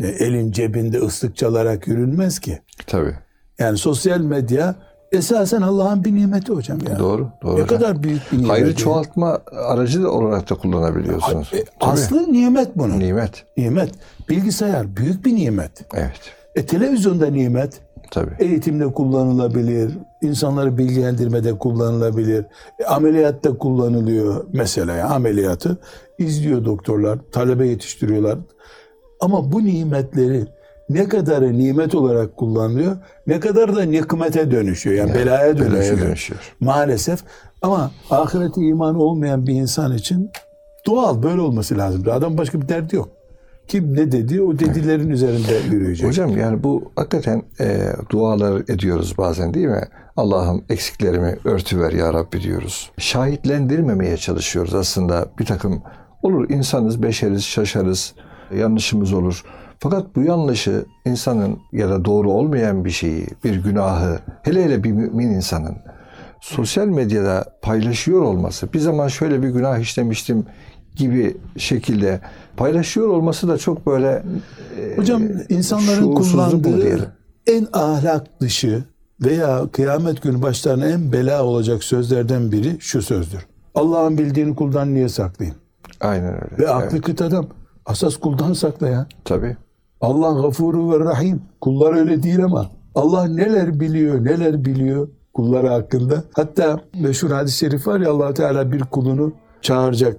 E, elin cebinde ıslık çalarak yürünmez ki. Tabii. Yani sosyal medya esasen Allah'ın bir nimeti hocam ya. Doğru. Doğru. Ne kadar büyük bir nimet. Hayrı yani. çoğaltma aracı da olarak da kullanabiliyorsunuz. E, Tabii. Aslı nimet bunun. Nimet. Nimet. Bilgisayar büyük bir nimet. Evet. E, televizyonda nimet. Tabii. Eğitimde kullanılabilir, insanları bilgilendirmede kullanılabilir, e, ameliyatta kullanılıyor mesela ya, ameliyatı izliyor doktorlar, talebe yetiştiriyorlar. Ama bu nimetleri ne kadarı nimet olarak kullanılıyor, ne kadar da nikmete dönüşüyor, yani belaya dönüşüyor. Belaya dönüşüyor. Maalesef ama ahirete iman olmayan bir insan için doğal böyle olması lazım. Adam başka bir derdi yok. Kim ne dedi o dedilerin üzerinde yürüyecek. Hocam yani bu hakikaten e, dualar ediyoruz bazen değil mi? Allah'ım eksiklerimi örtüver ya Rabbi diyoruz. Şahitlendirmemeye çalışıyoruz aslında bir takım olur insanız, beşeriz, şaşarız, yanlışımız olur. Fakat bu yanlışı insanın ya da doğru olmayan bir şeyi, bir günahı, hele hele bir mümin insanın sosyal medyada paylaşıyor olması, bir zaman şöyle bir günah işlemiştim gibi şekilde paylaşıyor olması da çok böyle e, Hocam insanların şuursuzluk mu kullandığı en ahlak dışı veya kıyamet günü başlarına en bela olacak sözlerden biri şu sözdür. Allah'ın bildiğini kuldan niye saklayayım? Aynen öyle. Ve aklı Evet, kıt adam. Asas kuldan sakla ya. tabii. Allah gafuru ve rahim. Kullar öyle değil ama. Allah neler biliyor, neler biliyor kulları hakkında. Hatta meşhur hadis-i şerif var ya allah Teala bir kulunu çağıracak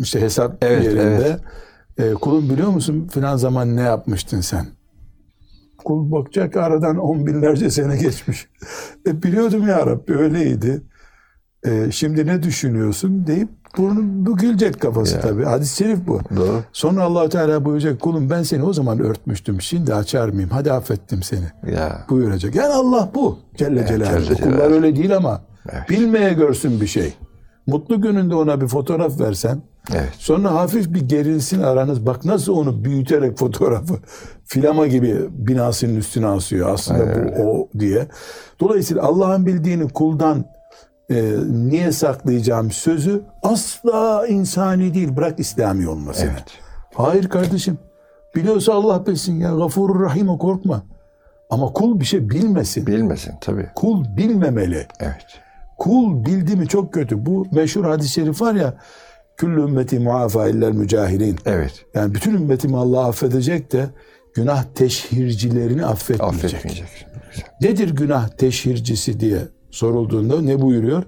işte hesap Evet, yerinde. E, kulum biliyor musun filan zaman ne yapmıştın sen? Kul bakacak aradan on binlerce sene geçmiş. E, biliyordum ya Rabbi öyleydi. E, şimdi ne düşünüyorsun deyip burnu bu gülecek kafası Ya. tabii. Hadis-i şerif bu. Doğru. Sonra allah Teala buyuracak kulum ben seni o zaman örtmüştüm şimdi açar mıyım? Hadi affettim seni. Ya. Buyuracak. Yani Allah bu. Celle Celaluhu. Kullar öyle değil ama Evet. bilmeye görsün bir şey. Mutlu gününde ona bir fotoğraf versen Evet. sonra hafif bir gerilsin aranız. Bak nasıl onu büyüterek fotoğrafı filama gibi binasının üstüne asıyor. Aslında bu o diye. Dolayısıyla Allah'ın bildiğini kuldan e, niye saklayacağım sözü asla insani değil. Bırak İslami olmasını. Evet. Hayır kardeşim. Biliyorsa Allah bilsin ya. Gafurur Rahim'e korkma. Ama kul bir şey bilmesin. Bilmesin tabii. Kul bilmemeli. Evet. Kul bildi mi çok kötü. Bu meşhur hadis-i şerif var ya. Küllü ümmeti muafa iller mücahilin. Evet. Yani bütün ümmetimi Allah affedecek de günah teşhircilerini affetmeyecek. Affetmeyecek. Nedir günah teşhircisi diye sorulduğunda ne buyuruyor?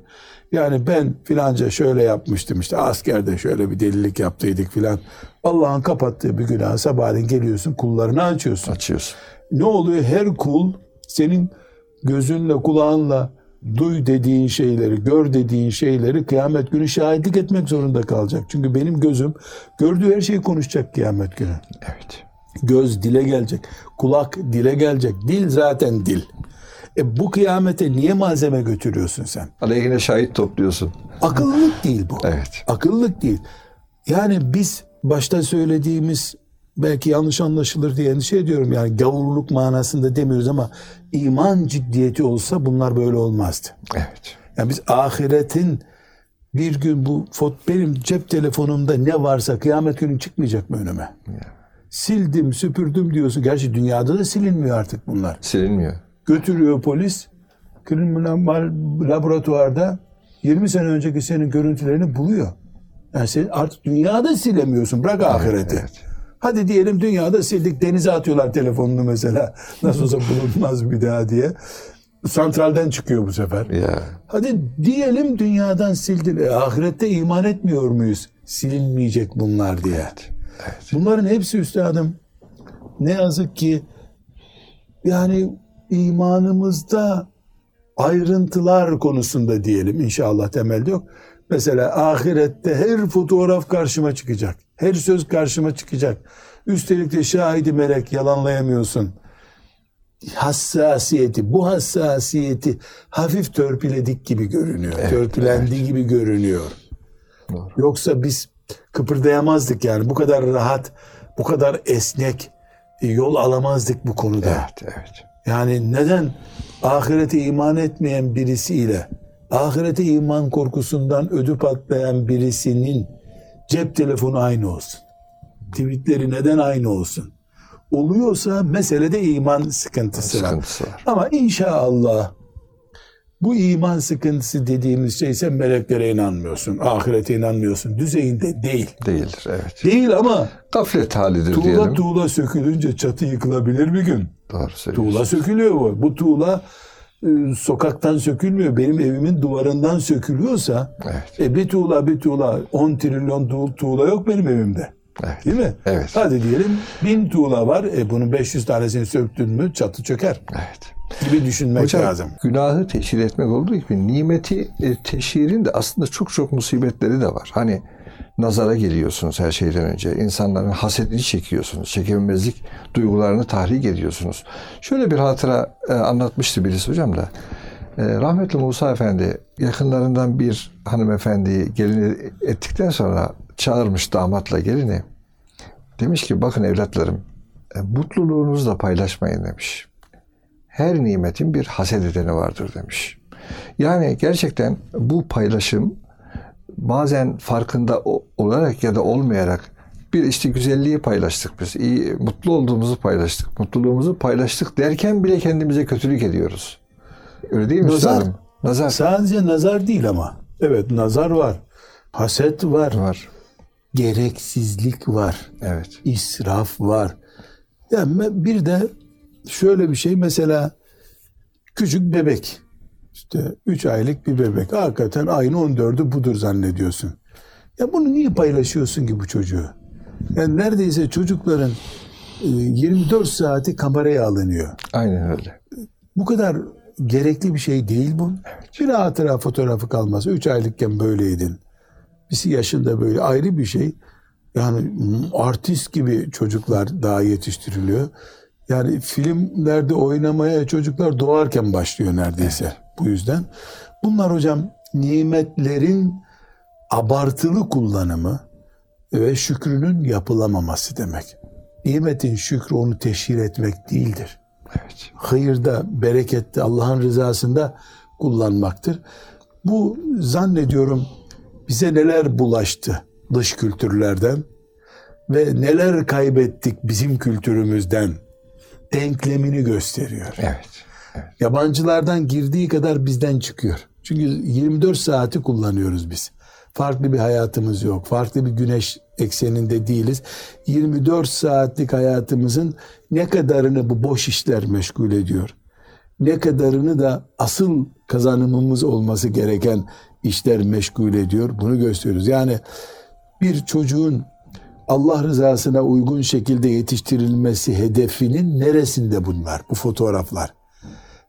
Yani ben filanca şöyle yapmıştım işte askerde şöyle bir delilik yaptıydık filan. Allah'ın kapattığı bir günah sabahleyin geliyorsun kullarını açıyorsun. Açıyorsun. Ne oluyor? Her kul senin gözünle kulağınla duy dediğin şeyleri, gör dediğin şeyleri kıyamet günü şahitlik etmek zorunda kalacak. Çünkü benim gözüm gördüğü her şeyi konuşacak kıyamet günü. Evet. Göz dile gelecek, kulak dile gelecek. Dil zaten dil. E bu kıyamete niye malzeme götürüyorsun sen? Aleyhine şahit topluyorsun. Akıllılık değil bu. Evet. Akıllılık değil. Yani biz başta söylediğimiz belki yanlış anlaşılır diye endişe ediyorum. Yani gavurluk manasında demiyoruz ama iman ciddiyeti olsa bunlar böyle olmazdı. Evet. Yani biz ahiretin bir gün bu fot benim cep telefonumda ne varsa kıyamet günü çıkmayacak mı önüme? Sildim, süpürdüm diyorsun. Gerçi dünyada da silinmiyor artık bunlar. Silinmiyor. Götürüyor polis. Kriminal laboratuvarda 20 sene önceki senin görüntülerini buluyor. Yani sen artık dünyada silemiyorsun. Bırak ahireti. evet. Hadi diyelim dünyada sildik. Denize atıyorlar telefonunu mesela. Nasıl olsa bulunmaz bir daha diye. Santralden çıkıyor bu sefer. Ya. Hadi diyelim dünyadan sildin. E, ahirette iman etmiyor muyuz? Silinmeyecek bunlar diye. Bunların hepsi üstadım ne yazık ki yani imanımızda ayrıntılar konusunda diyelim inşallah temelde yok. Mesela ahirette her fotoğraf karşıma çıkacak. Her söz karşıma çıkacak. Üstelik de şahidi melek yalanlayamıyorsun. Hassasiyeti, bu hassasiyeti hafif törpüledik gibi görünüyor. Törpülendi gibi görünüyor. Doğru. Yoksa biz kıpırdayamazdık yani. Bu kadar rahat, bu kadar esnek e, yol alamazdık bu konuda. Evet. Evet. Yani neden ahirete iman etmeyen birisiyle ahirete iman korkusundan ödü patlayan birisinin cep telefonu aynı olsun? Tweetleri neden aynı olsun? Oluyorsa meselede iman sıkıntısı var. Sıkıntısı var. Ama inşallah bu iman sıkıntısı dediğimiz şey sen meleklere inanmıyorsun, ahirete inanmıyorsun düzeyinde değil. Değildir. Evet. Değil ama Gaflet halidir tuğla diyelim. tuğla sökülünce çatı yıkılabilir bir gün. Doğru söylüyorsun. Tuğla sökülüyor bu. Bu tuğla e, sokaktan sökülmüyor. Benim evimin duvarından sökülüyorsa Evet. e, bir tuğla bir tuğla 10 trilyon tuğ- tuğla yok benim evimde. Evet. Değil mi? Evet. Hadi diyelim bin tuğla var. E, bunun 500 tanesini söktün mü çatı çöker Evet. gibi düşünmek Hocam lazım. günahı teşhir etmek olduğu gibi nimeti e, teşhirin de aslında çok çok musibetleri de var. Hani nazara geliyorsunuz her şeyden önce. İnsanların hasedini çekiyorsunuz. Çekememezlik duygularını tahrik ediyorsunuz. Şöyle bir hatıra e, anlatmıştı birisi hocam da. E, rahmetli Musa Efendi yakınlarından bir hanımefendiyi gelin ettikten sonra çağırmış damatla gelini. Demiş ki bakın evlatlarım e, mutluluğunuzu da paylaşmayın demiş her nimetin bir haset edeni vardır demiş. Yani gerçekten bu paylaşım bazen farkında olarak ya da olmayarak bir işte güzelliği paylaştık biz. iyi mutlu olduğumuzu paylaştık. Mutluluğumuzu paylaştık derken bile kendimize kötülük ediyoruz. Öyle değil mi Nazar. üstadım? Nazar Sadece nazar değil ama. Evet nazar var. Haset var. var. Gereksizlik var. Evet. israf var. Ya me- bir de şöyle bir şey mesela küçük bebek işte 3 aylık bir bebek hakikaten ayın 14'ü budur zannediyorsun. Ya bunu niye paylaşıyorsun ki bu çocuğu? Yani neredeyse çocukların e, 24 saati kameraya alınıyor. Aynen öyle. Bu kadar gerekli bir şey değil bu. Bir hatıra fotoğrafı kalmaz. 3 aylıkken böyleydin. Birisi yaşında böyle ayrı bir şey. Yani m, artist gibi çocuklar daha yetiştiriliyor. Yani filmlerde oynamaya çocuklar doğarken başlıyor neredeyse bu yüzden. Bunlar hocam nimetlerin abartılı kullanımı ve şükrünün yapılamaması demek. Nimetin şükrü onu teşhir etmek değildir Evet. hayırda, berekette, Allah'ın rızasında kullanmaktır. Bu zannediyorum bize neler bulaştı dış kültürlerden ve neler kaybettik bizim kültürümüzden denklemini gösteriyor. Evet. Yabancılardan girdiği kadar bizden çıkıyor. Çünkü 24 saati kullanıyoruz biz. Farklı bir hayatımız yok. Farklı bir güneş ekseninde değiliz. 24 saatlik hayatımızın ne kadarını bu boş işler meşgul ediyor. Ne kadarını da asıl kazanımımız olması gereken işler meşgul ediyor. Bunu gösteriyoruz. Yani bir çocuğun Allah rızasına uygun şekilde yetiştirilmesi hedefinin neresinde bunlar bu fotoğraflar?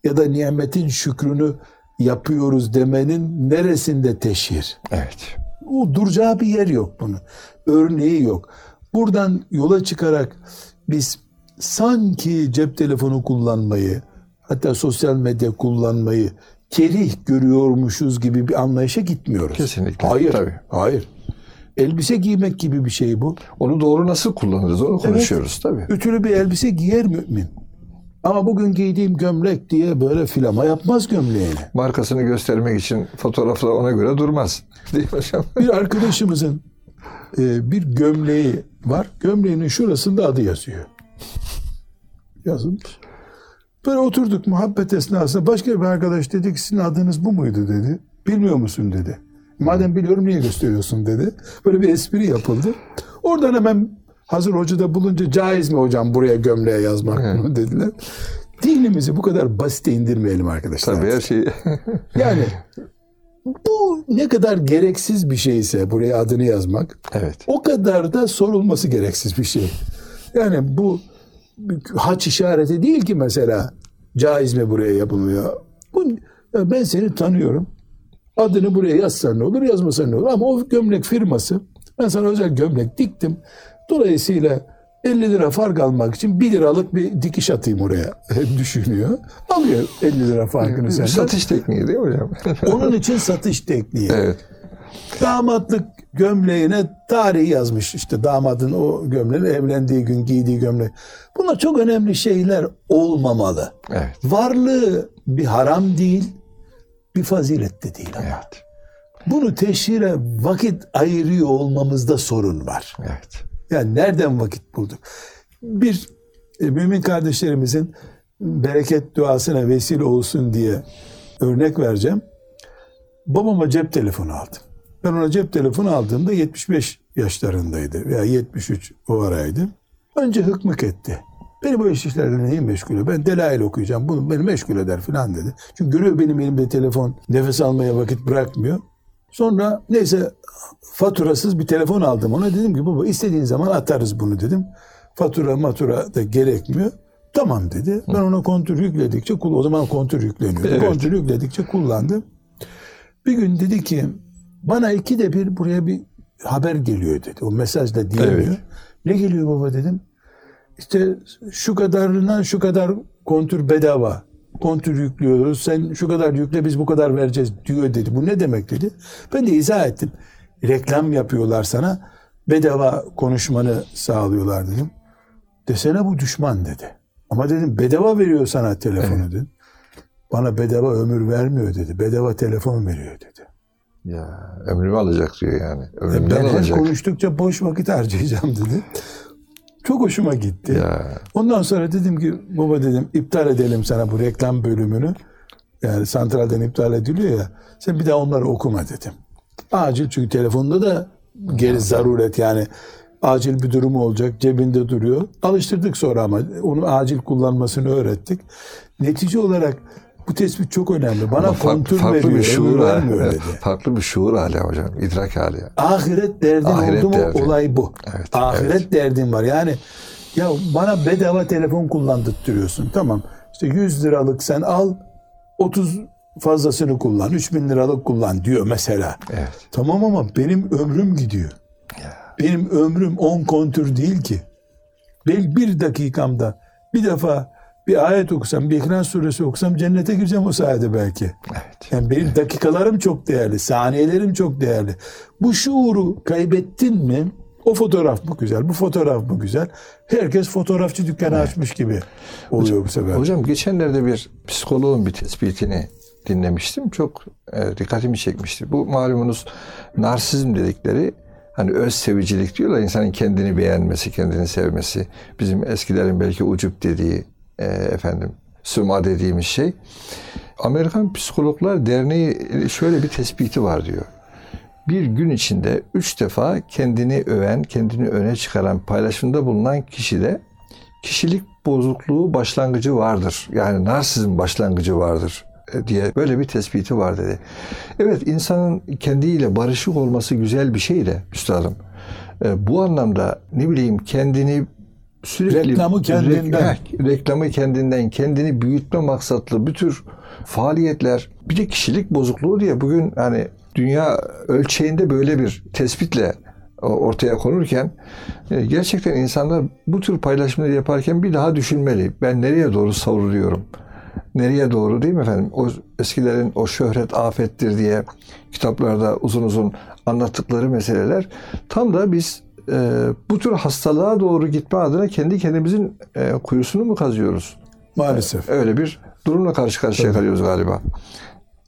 Ya da nimetin şükrünü yapıyoruz demenin neresinde teşhir? Evet. O duracağı bir yer yok bunun. Örneği yok. Buradan yola çıkarak biz sanki cep telefonu kullanmayı hatta sosyal medya kullanmayı kerih görüyormuşuz gibi bir anlayışa gitmiyoruz. Kesinlikle. Hayır. Tabii. Hayır. Elbise giymek gibi bir şey bu. Onu doğru nasıl kullanırız onu konuşuyoruz tabii. Ütülü bir elbise giyer mümin. Ama bugün giydiğim gömlek diye böyle filama yapmaz gömleğini. Markasını göstermek için fotoğraflar ona göre durmaz. Değil mi hocam? Bir arkadaşımızın e, bir gömleği var. Gömleğinin şurasında adı yazıyor. Yazılmış. Böyle oturduk muhabbet esnasında başka bir arkadaş dedi ki sizin adınız bu muydu dedi. Bilmiyor musun dedi. Madem biliyorum niye gösteriyorsun dedi. Böyle bir espri yapıldı. Oradan hemen hazır hocada bulunca caiz mi hocam buraya gömleğe yazmak bunu dediler. Dinimizi bu kadar basite indirmeyelim arkadaşlar. Tabii her şey. Yani bu ne kadar gereksiz bir şeyse buraya adını yazmak evet. o kadar da sorulması gereksiz bir şey. Yani bu haç işareti değil ki mesela caiz mi buraya yapılıyor. Bu, ben seni tanıyorum. Adını buraya yazsan ne olur yazmasan ne olur ama o gömlek firması ben sana özel gömlek diktim. Dolayısıyla 50 lira fark almak için 1 liralık bir dikiş atayım oraya düşünüyor. Alıyor 50 lira farkını senden. Satış tekniği değil mi hocam? Onun için satış tekniği. evet. Damatlık gömleğine tarih yazmış. İşte damadın o gömleği evlendiği gün giydiği gömlek. Bunlar çok önemli şeyler olmamalı. Evet. Varlığı bir haram değil, bir fazilet de değil ama. Evet. Bunu teşhire vakit ayırıyor olmamızda sorun var. Evet. Yani nereden vakit bulduk? Bir e, mümin kardeşlerimizin bereket duasına vesile olsun diye örnek vereceğim. Babama cep telefonu aldım. Ben ona cep telefonu aldığımda 75 yaşlarındaydı veya 73 o araydı. Önce hıkmık etti. Beni bu iş işlerle neyi meşgul ediyor? Ben delail okuyacağım. Bunu beni meşgul eder falan dedi. Çünkü görüyor benim elimde telefon nefes almaya vakit bırakmıyor. Sonra neyse faturasız bir telefon aldım ona. Dedim ki baba istediğin zaman atarız bunu dedim. Fatura matura da gerekmiyor. Tamam dedi. Ben ona kontür yükledikçe o zaman kontür yükleniyor. Evet. Kontür yükledikçe kullandım. Bir gün dedi ki bana iki de bir buraya bir haber geliyor dedi. O mesaj da diyemiyor. Evet. Ne geliyor baba dedim. İşte şu kadarına şu kadar kontür bedava. Kontür yüklüyoruz. Sen şu kadar yükle biz bu kadar vereceğiz diyor dedi. Bu ne demek dedi. Ben de izah ettim. Reklam yapıyorlar sana. Bedava konuşmanı sağlıyorlar dedim. Desene bu düşman dedi. Ama dedim bedava veriyor sana telefonu dedim. Bana bedava ömür vermiyor dedi. Bedava telefon veriyor dedi. Ya ömrümü alacak diyor yani. Ben Ömrümden hem alacak. konuştukça boş vakit harcayacağım dedi. Çok hoşuma gitti. Ya Ondan sonra dedim ki baba dedim iptal edelim sana bu reklam bölümünü. Yani santralden iptal ediliyor ya. Sen bir daha onları okuma dedim. Acil çünkü telefonda da geri zaruret yani acil bir durum olacak cebinde duruyor. Alıştırdık sonra ama onu acil kullanmasını öğrettik. Netice olarak bu tespit çok önemli. Bana Ama farklı, kontür farklı veriyor, bir şuur vermiyor dedi. Farklı bir şuur hali hocam. İdrak hali. yani. Ahiret derdin Ahiret oldu mu derdi. olay bu. Evet, Ahiret evet. derdin var. Yani ya bana bedava telefon kullandırtıyorsun. Tamam. İşte 100 liralık sen al 30 fazlasını kullan. 3000 liralık kullan diyor mesela. Evet. Tamam ama benim ömrüm gidiyor. Benim ömrüm 10 kontür değil ki. Ben bir dakikamda bir defa bir ayet okusam, bir İhlas suresi okusam cennete gireceğim o sayede belki. Evet. Yani benim dakikalarım çok değerli, saniyelerim çok değerli. Bu şuuru kaybettin mi? O fotoğraf mı güzel, bu fotoğraf mı güzel? Herkes fotoğrafçı dükkanı açmış gibi oluyor bu sefer. Hocam geçenlerde bir psikoloğun bir tespitini dinlemiştim. Çok e, dikkatimi çekmişti. Bu malumunuz narsizm dedikleri hani öz sevicilik diyorlar. insanın kendini beğenmesi, kendini sevmesi. Bizim eskilerin belki ucup dediği e, efendim süma dediğimiz şey. Amerikan Psikologlar Derneği şöyle bir tespiti var diyor. bir gün içinde üç defa kendini öven, kendini öne çıkaran, paylaşımda bulunan kişide kişilik bozukluğu başlangıcı vardır. Yani narsizm başlangıcı vardır e, diye böyle bir tespiti var dedi. Evet insanın kendiyle barışık olması güzel bir şey de üstadım. E, bu anlamda ne bileyim kendini sürekli reklamı kendinden re, reklamı kendinden kendini büyütme maksatlı bir tür faaliyetler bir de kişilik bozukluğu diye bugün hani dünya ölçeğinde böyle bir tespitle ortaya konurken e, gerçekten insanlar bu tür paylaşımları yaparken bir daha düşünmeli. Ben nereye doğru savruluyorum? Nereye doğru değil mi efendim? O eskilerin o şöhret afettir diye kitaplarda uzun uzun anlattıkları meseleler tam da biz e, bu tür hastalığa doğru gitme adına kendi kendimizin e, kuyusunu mu kazıyoruz? Maalesef. Öyle bir durumla karşı karşıya Tabii. kalıyoruz galiba.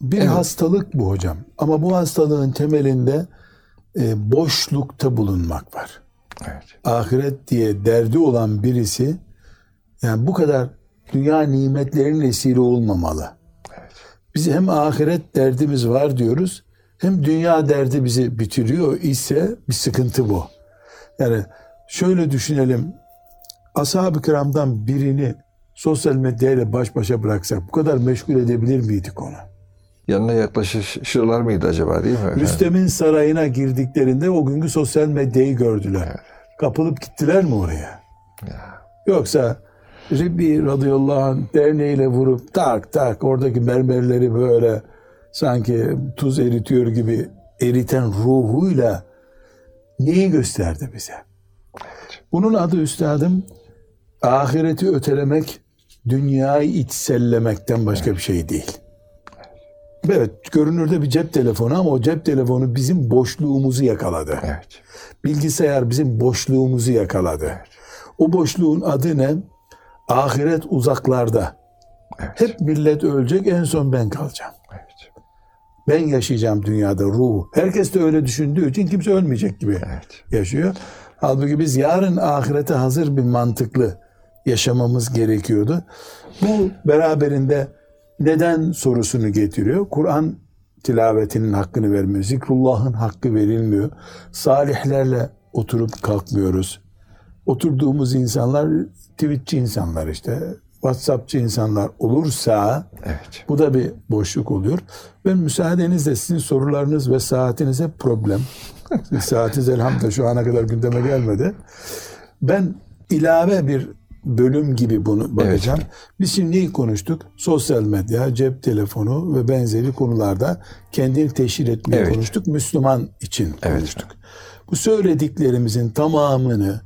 Bir evet. hastalık bu hocam. Ama bu hastalığın temelinde e, boşlukta bulunmak var. Evet. Ahiret diye derdi olan birisi yani bu kadar dünya nimetlerinin esiri olmamalı. Evet. Biz hem ahiret derdimiz var diyoruz hem dünya derdi bizi bitiriyor ise bir sıkıntı bu. Yani şöyle düşünelim. Ashab-ı kiramdan birini sosyal medyayla baş başa bıraksak bu kadar meşgul edebilir miydik onu? Yanına yaklaşırlar mıydı acaba değil mi? Rüstem'in sarayına girdiklerinde o günkü sosyal medyayı gördüler. Evet. Kapılıp gittiler mi oraya? Ya. Yoksa Ribbi radıyallahu anh derneğiyle vurup tak tak oradaki mermerleri böyle sanki tuz eritiyor gibi eriten ruhuyla neyi gösterdi bize? Bunun adı üstadım ahireti ötelemek, dünyayı içsellemekten başka bir şey değil. Evet, görünürde bir cep telefonu ama o cep telefonu bizim boşluğumuzu yakaladı. Evet. Bilgisayar bizim boşluğumuzu yakaladı. Evet. O boşluğun adı ne? Ahiret uzaklarda. Evet. Hep millet ölecek, en son ben kalacağım. Ben yaşayacağım dünyada ruh. Herkes de öyle düşündüğü için kimse ölmeyecek gibi evet. yaşıyor. Halbuki biz yarın ahirete hazır bir mantıklı yaşamamız gerekiyordu. Bu beraberinde neden sorusunu getiriyor. Kur'an tilavetinin hakkını vermiyor. Zikrullah'ın hakkı verilmiyor. Salihlerle oturup kalkmıyoruz. Oturduğumuz insanlar Twitch'çi insanlar işte. WhatsApp'çı insanlar olursa evet. bu da bir boşluk oluyor. Ben müsaadenizle sizin sorularınız ve saatiniz hep problem. Saatiniz elhamdülillah şu ana kadar gündeme gelmedi. Ben ilave bir bölüm gibi bunu bakacağım. Evet. Biz şimdi neyi konuştuk? Sosyal medya, cep telefonu ve benzeri konularda kendini teşhir etmeyi evet. konuştuk. Müslüman için evet. konuştuk. Bu söylediklerimizin tamamını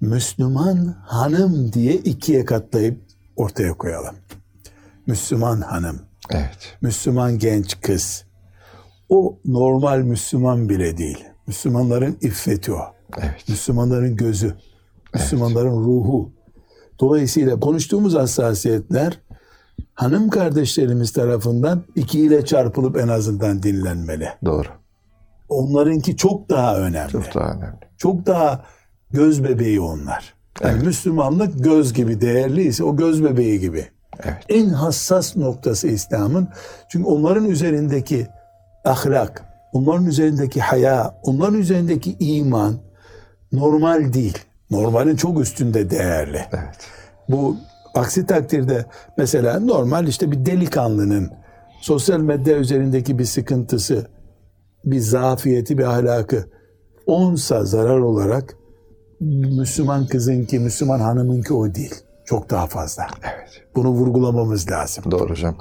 Müslüman hanım diye ikiye katlayıp ortaya koyalım. Müslüman hanım. Evet. Müslüman genç kız. O normal Müslüman bile değil. Müslümanların iffeti o. Evet. Müslümanların gözü. Müslümanların evet. ruhu. Dolayısıyla konuştuğumuz hassasiyetler hanım kardeşlerimiz tarafından iki ile çarpılıp en azından dinlenmeli. Doğru. Onlarınki çok daha önemli. Çok daha önemli. Çok daha göz bebeği onlar. Yani evet. Müslümanlık göz gibi değerli ise o göz bebeği gibi. Evet. En hassas noktası İslam'ın. Çünkü onların üzerindeki ahlak, onların üzerindeki haya, onların üzerindeki iman normal değil. Normalin çok üstünde değerli. Evet. Bu aksi takdirde mesela normal işte bir delikanlının sosyal medya üzerindeki bir sıkıntısı, bir zafiyeti, bir ahlakı onsa zarar olarak Müslüman kızınki, Müslüman hanımınki o değil. Çok daha fazla. Evet. Bunu vurgulamamız lazım. Doğru hocam.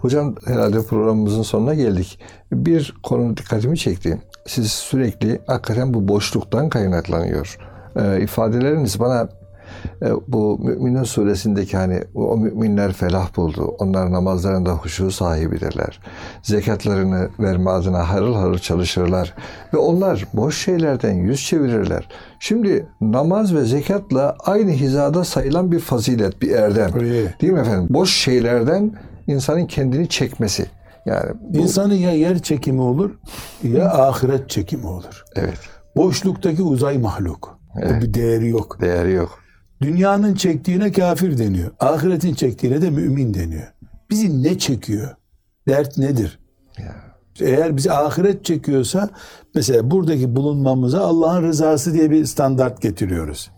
Hocam herhalde programımızın sonuna geldik. Bir konu dikkatimi çekti. Siz sürekli hakikaten bu boşluktan kaynaklanıyor. Ee, ifadeleriniz bana e, bu Müminun suresindeki hani o müminler felah buldu. Onlar namazlarında huşu sahibidirler. Zekatlarını verme adına harıl harıl çalışırlar. Ve onlar boş şeylerden yüz çevirirler. Şimdi namaz ve zekatla aynı hizada sayılan bir fazilet, bir erdem. Değil mi efendim? Boş şeylerden insanın kendini çekmesi. Yani bu... İnsanın ya yer çekimi olur ya ahiret çekimi olur. Evet. Boşluktaki uzay mahluk. Evet. Bir değeri yok. Değeri yok. Dünyanın çektiğine kafir deniyor. Ahiretin çektiğine de mümin deniyor. Bizi ne çekiyor? Dert nedir? Eğer bizi ahiret çekiyorsa mesela buradaki bulunmamıza Allah'ın rızası diye bir standart getiriyoruz.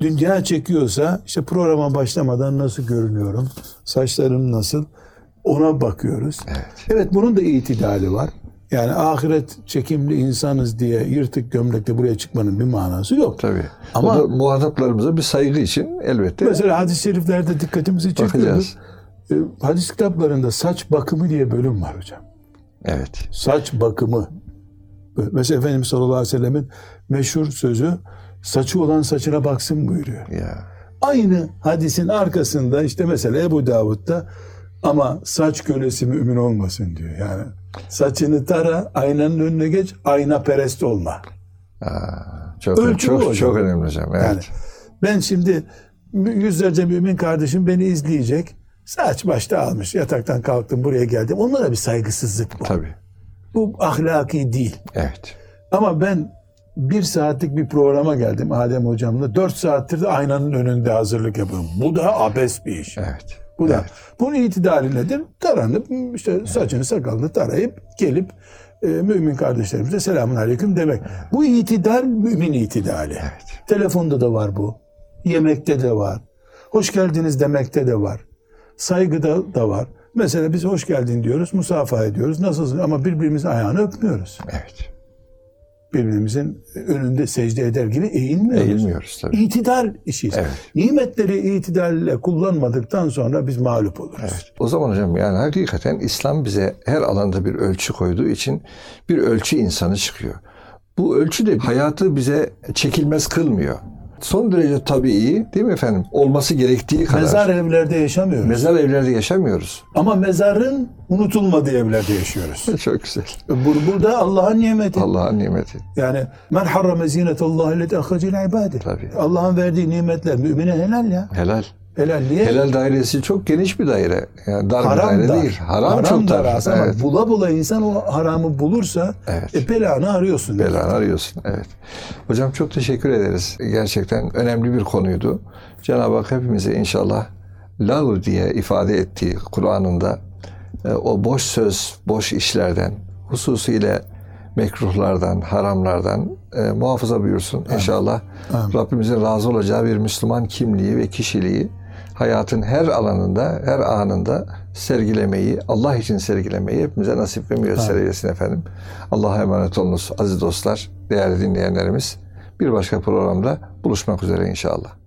Dünya çekiyorsa işte programa başlamadan nasıl görünüyorum? Saçlarım nasıl? Ona bakıyoruz. Evet. evet bunun da itidali var. Yani ahiret çekimli insanız diye yırtık gömlekle buraya çıkmanın bir manası yok. Tabii. Ama o da muhataplarımıza bir saygı için elbette. Mesela hadis-i şeriflerde dikkatimizi çekiyoruz. E, hadis kitaplarında saç bakımı diye bölüm var hocam. Evet. Saç bakımı. Mesela Efendimiz sallallahu aleyhi ve sellemin meşhur sözü saçı olan saçına baksın buyuruyor. Ya. Aynı hadisin arkasında işte mesela Ebu Davud'da ama saç kölesi mümin olmasın diyor. Yani saçını tara, aynanın önüne geç, ayna perest olma. Aa, çok Ölçü çok, çok önemli hocam. Evet. Yani ben şimdi yüzlerce mümin kardeşim beni izleyecek. Saç başta almış. Yataktan kalktım buraya geldim. Onlara bir saygısızlık bu. Tabii. Bu ahlaki değil. Evet. Ama ben bir saatlik bir programa geldim Adem hocamla. Dört saattir de aynanın önünde hazırlık yapıyorum. Bu da abes bir iş. Evet. Bu da. Evet. Bunun itidali nedir? Taranıp işte saçını sakalını tarayıp gelip e, mümin kardeşlerimize selamun aleyküm demek. Bu itidal mümin itidali. Evet. Telefonda da var bu. Yemekte de var. Hoş geldiniz demekte de var. Saygıda da var. Mesela biz hoş geldin diyoruz, musafaha ediyoruz. Nasılsın? Ama birbirimizin ayağını öpmüyoruz. Evet birbirimizin önünde secde eder gibi eğilmiyoruz. Eğilmiyoruz tabii. İtidal işiyiz. Evet. Nimetleri itidalle kullanmadıktan sonra biz mağlup oluruz. Evet. O zaman hocam yani hakikaten İslam bize her alanda bir ölçü koyduğu için bir ölçü insanı çıkıyor. Bu ölçü de hayatı bize çekilmez kılmıyor son derece tabii değil mi efendim? Olması gerektiği kadar. Mezar evlerde yaşamıyoruz. Mezar evlerde yaşamıyoruz. Ama mezarın unutulmadığı evlerde yaşıyoruz. Çok güzel. Burada Allah'ın nimeti. Allah'ın nimeti. Yani men harrame zinetallahi leti ahacil ibadi. Tabii. Allah'ın verdiği nimetler mümine helal ya. Helal. Helal niye? Helal dairesi çok geniş bir daire. Yani dar haram bir daire dar. değil. Haram, haram çok dar. dar. Ama evet. bula bula insan o haramı bulursa evet. e, belanı arıyorsun. Belanı yani. arıyorsun. Evet. Hocam çok teşekkür ederiz. Gerçekten önemli bir konuydu. Cenab-ı Hak hepimize inşallah lav diye ifade ettiği Kur'an'ında e, o boş söz, boş işlerden, hususiyle mekruhlardan, haramlardan e, muhafaza buyursun. Amin. İnşallah Amin. Rabbimizin razı olacağı bir Müslüman kimliği ve kişiliği hayatın her alanında, her anında sergilemeyi, Allah için sergilemeyi hepimize nasip ve müyesser eylesin efendim. Allah'a emanet olunuz aziz dostlar, değerli dinleyenlerimiz. Bir başka programda buluşmak üzere inşallah.